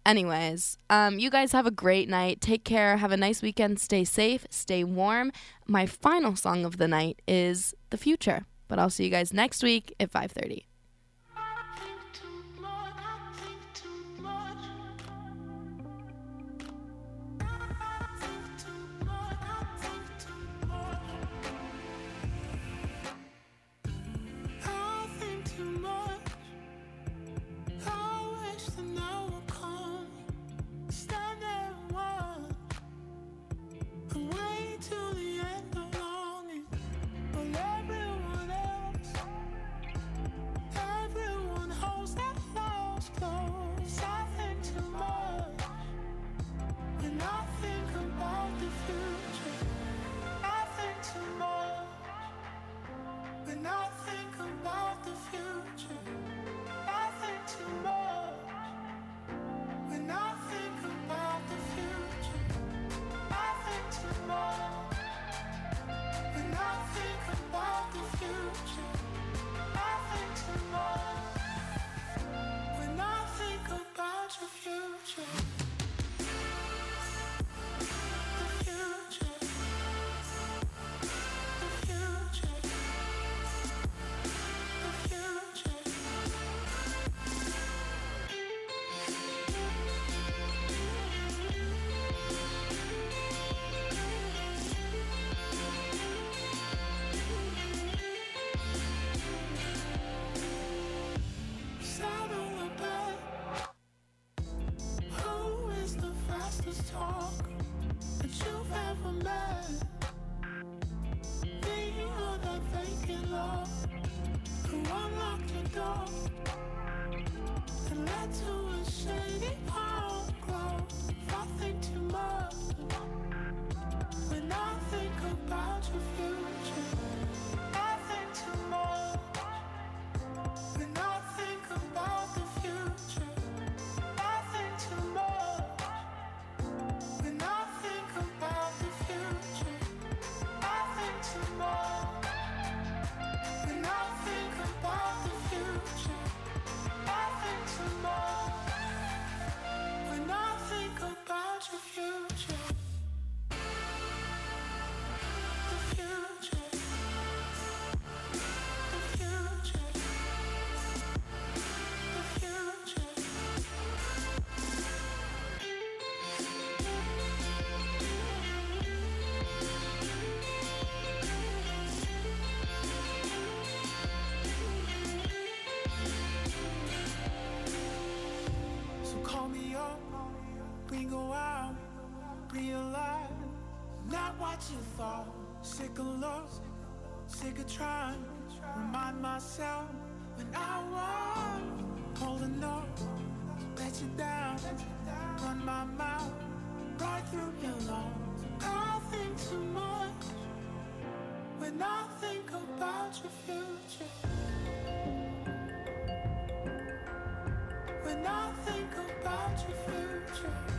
S5: Anyways, um, you guys have a great night. Take care. Have a nice weekend. Stay safe. Stay warm. My final song of the night is "The Future," but I'll see you guys next week at 5:30.
S15: When we go out, realize not what you thought. Sick of love, sick of trying. Remind myself when I was holding up, let you down, run my mouth right through your lungs. I think too much when I think about your future. When I think about your future.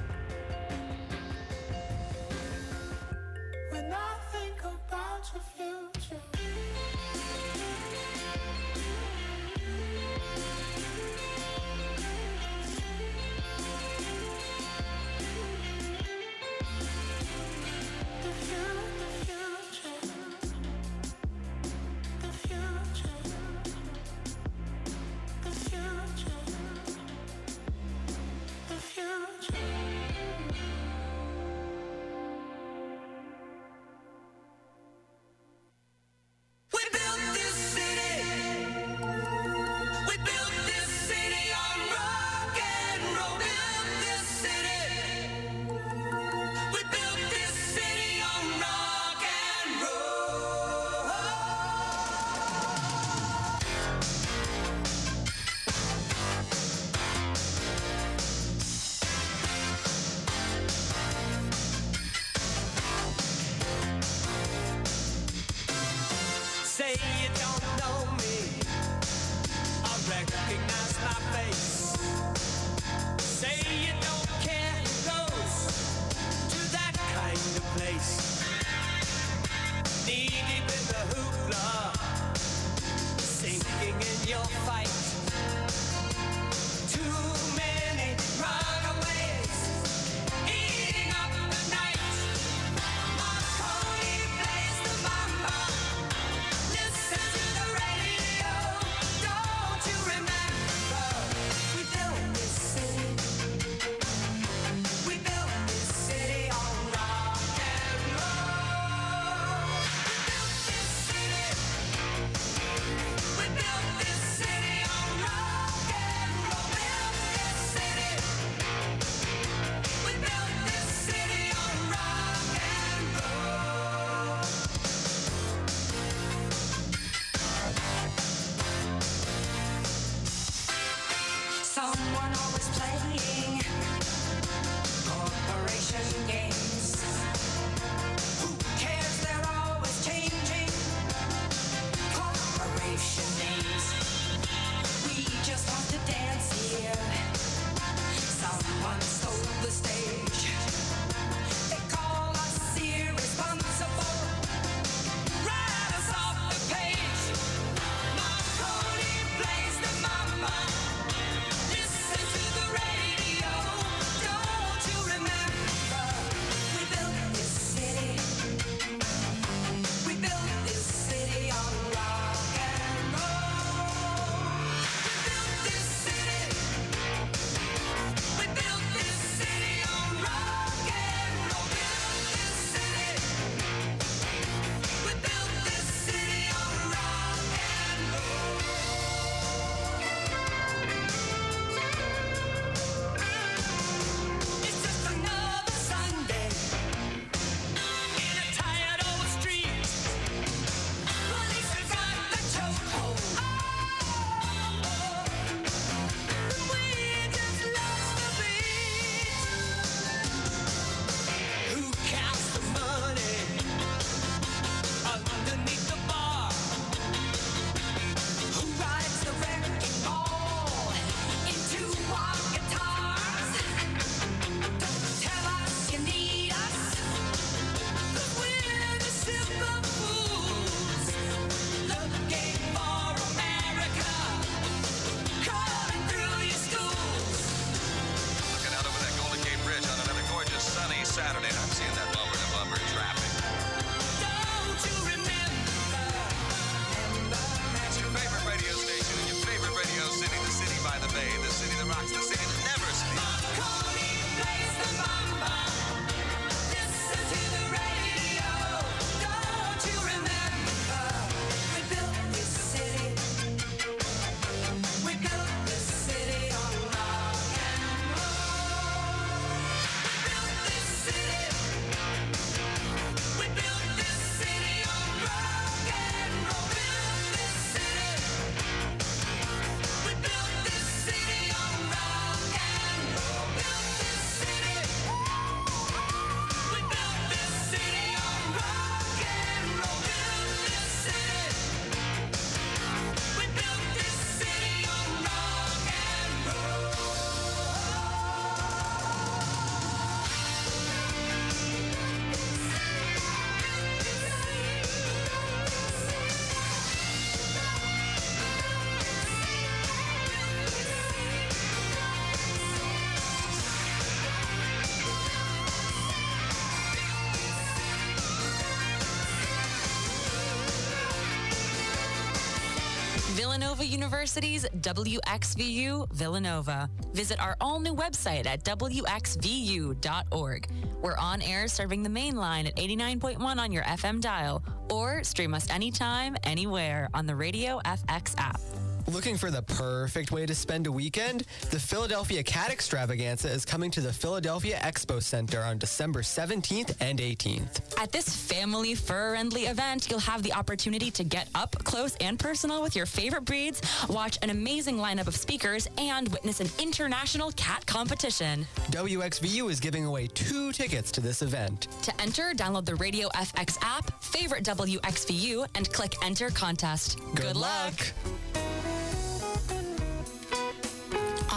S16: Villanova University's WXVU Villanova. Visit our all new website at WXVU.org. We're on air serving the main line at 89.1 on your FM dial, or stream us anytime, anywhere on the Radio FX app.
S17: Looking for the perfect way to spend a weekend? The Philadelphia Cat Extravaganza is coming to the Philadelphia Expo Center on December 17th and 18th.
S16: At this family fur friendly event, you'll have the opportunity to get up close and personal with your favorite breeds, watch an amazing lineup of speakers, and witness an international cat competition.
S17: WXVU is giving away two tickets to this event.
S16: To enter, download the Radio FX app, favorite WXVU, and click Enter Contest.
S17: Good, Good luck. luck.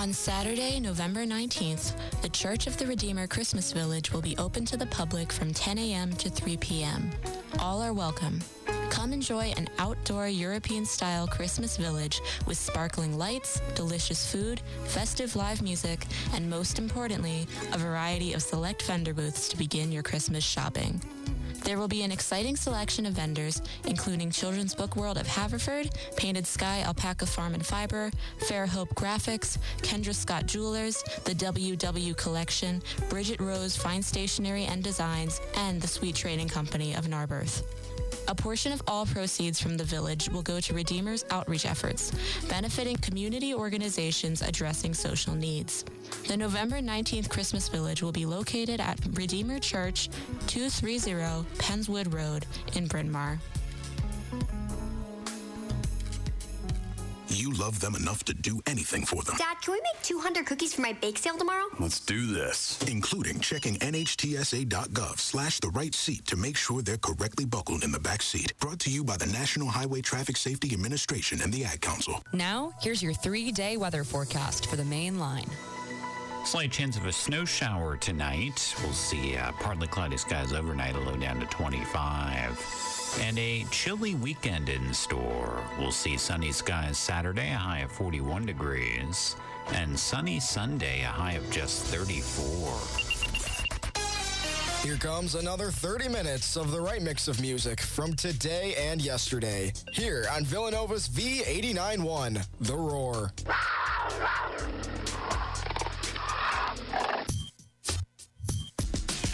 S18: On Saturday, November 19th, the Church of the Redeemer Christmas Village will be open to the public from 10 a.m. to 3 p.m. All are welcome. Come enjoy an outdoor European style Christmas village with sparkling lights, delicious food, festive live music, and most importantly, a variety of select vendor booths to begin your Christmas shopping. There will be an exciting selection of vendors, including Children's Book World of Haverford, Painted Sky Alpaca Farm and Fiber, Fair Hope Graphics, Kendra Scott Jewelers, the WW Collection, Bridget Rose Fine Stationery and Designs, and the Sweet Trading Company of Narberth. A portion of all proceeds from the village will go to Redeemer's outreach efforts, benefiting community organizations addressing social needs. The November 19th Christmas Village will be located at Redeemer Church, 230 Pennswood Road in Bryn Mawr.
S19: You love them enough to do anything for them.
S20: Dad, can we make 200 cookies for my bake sale tomorrow?
S19: Let's do this. Including checking nhtsa.gov slash the right seat to make sure they're correctly buckled in the back seat. Brought to you by the National Highway Traffic Safety Administration and the Ad Council.
S16: Now, here's your three day weather forecast for the main line.
S21: Slight chance of a snow shower tonight. We'll see uh, partly cloudy skies overnight, a low down to 25. And a chilly weekend in store. We'll see sunny skies Saturday, a high of 41 degrees. And sunny Sunday, a high of just 34.
S4: Here comes another 30 minutes of the right mix of music from today and yesterday. Here on Villanova's V89.1, The Roar.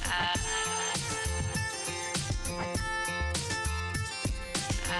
S22: I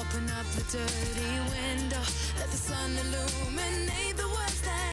S22: open up the dirty window, let the sun illuminate the way.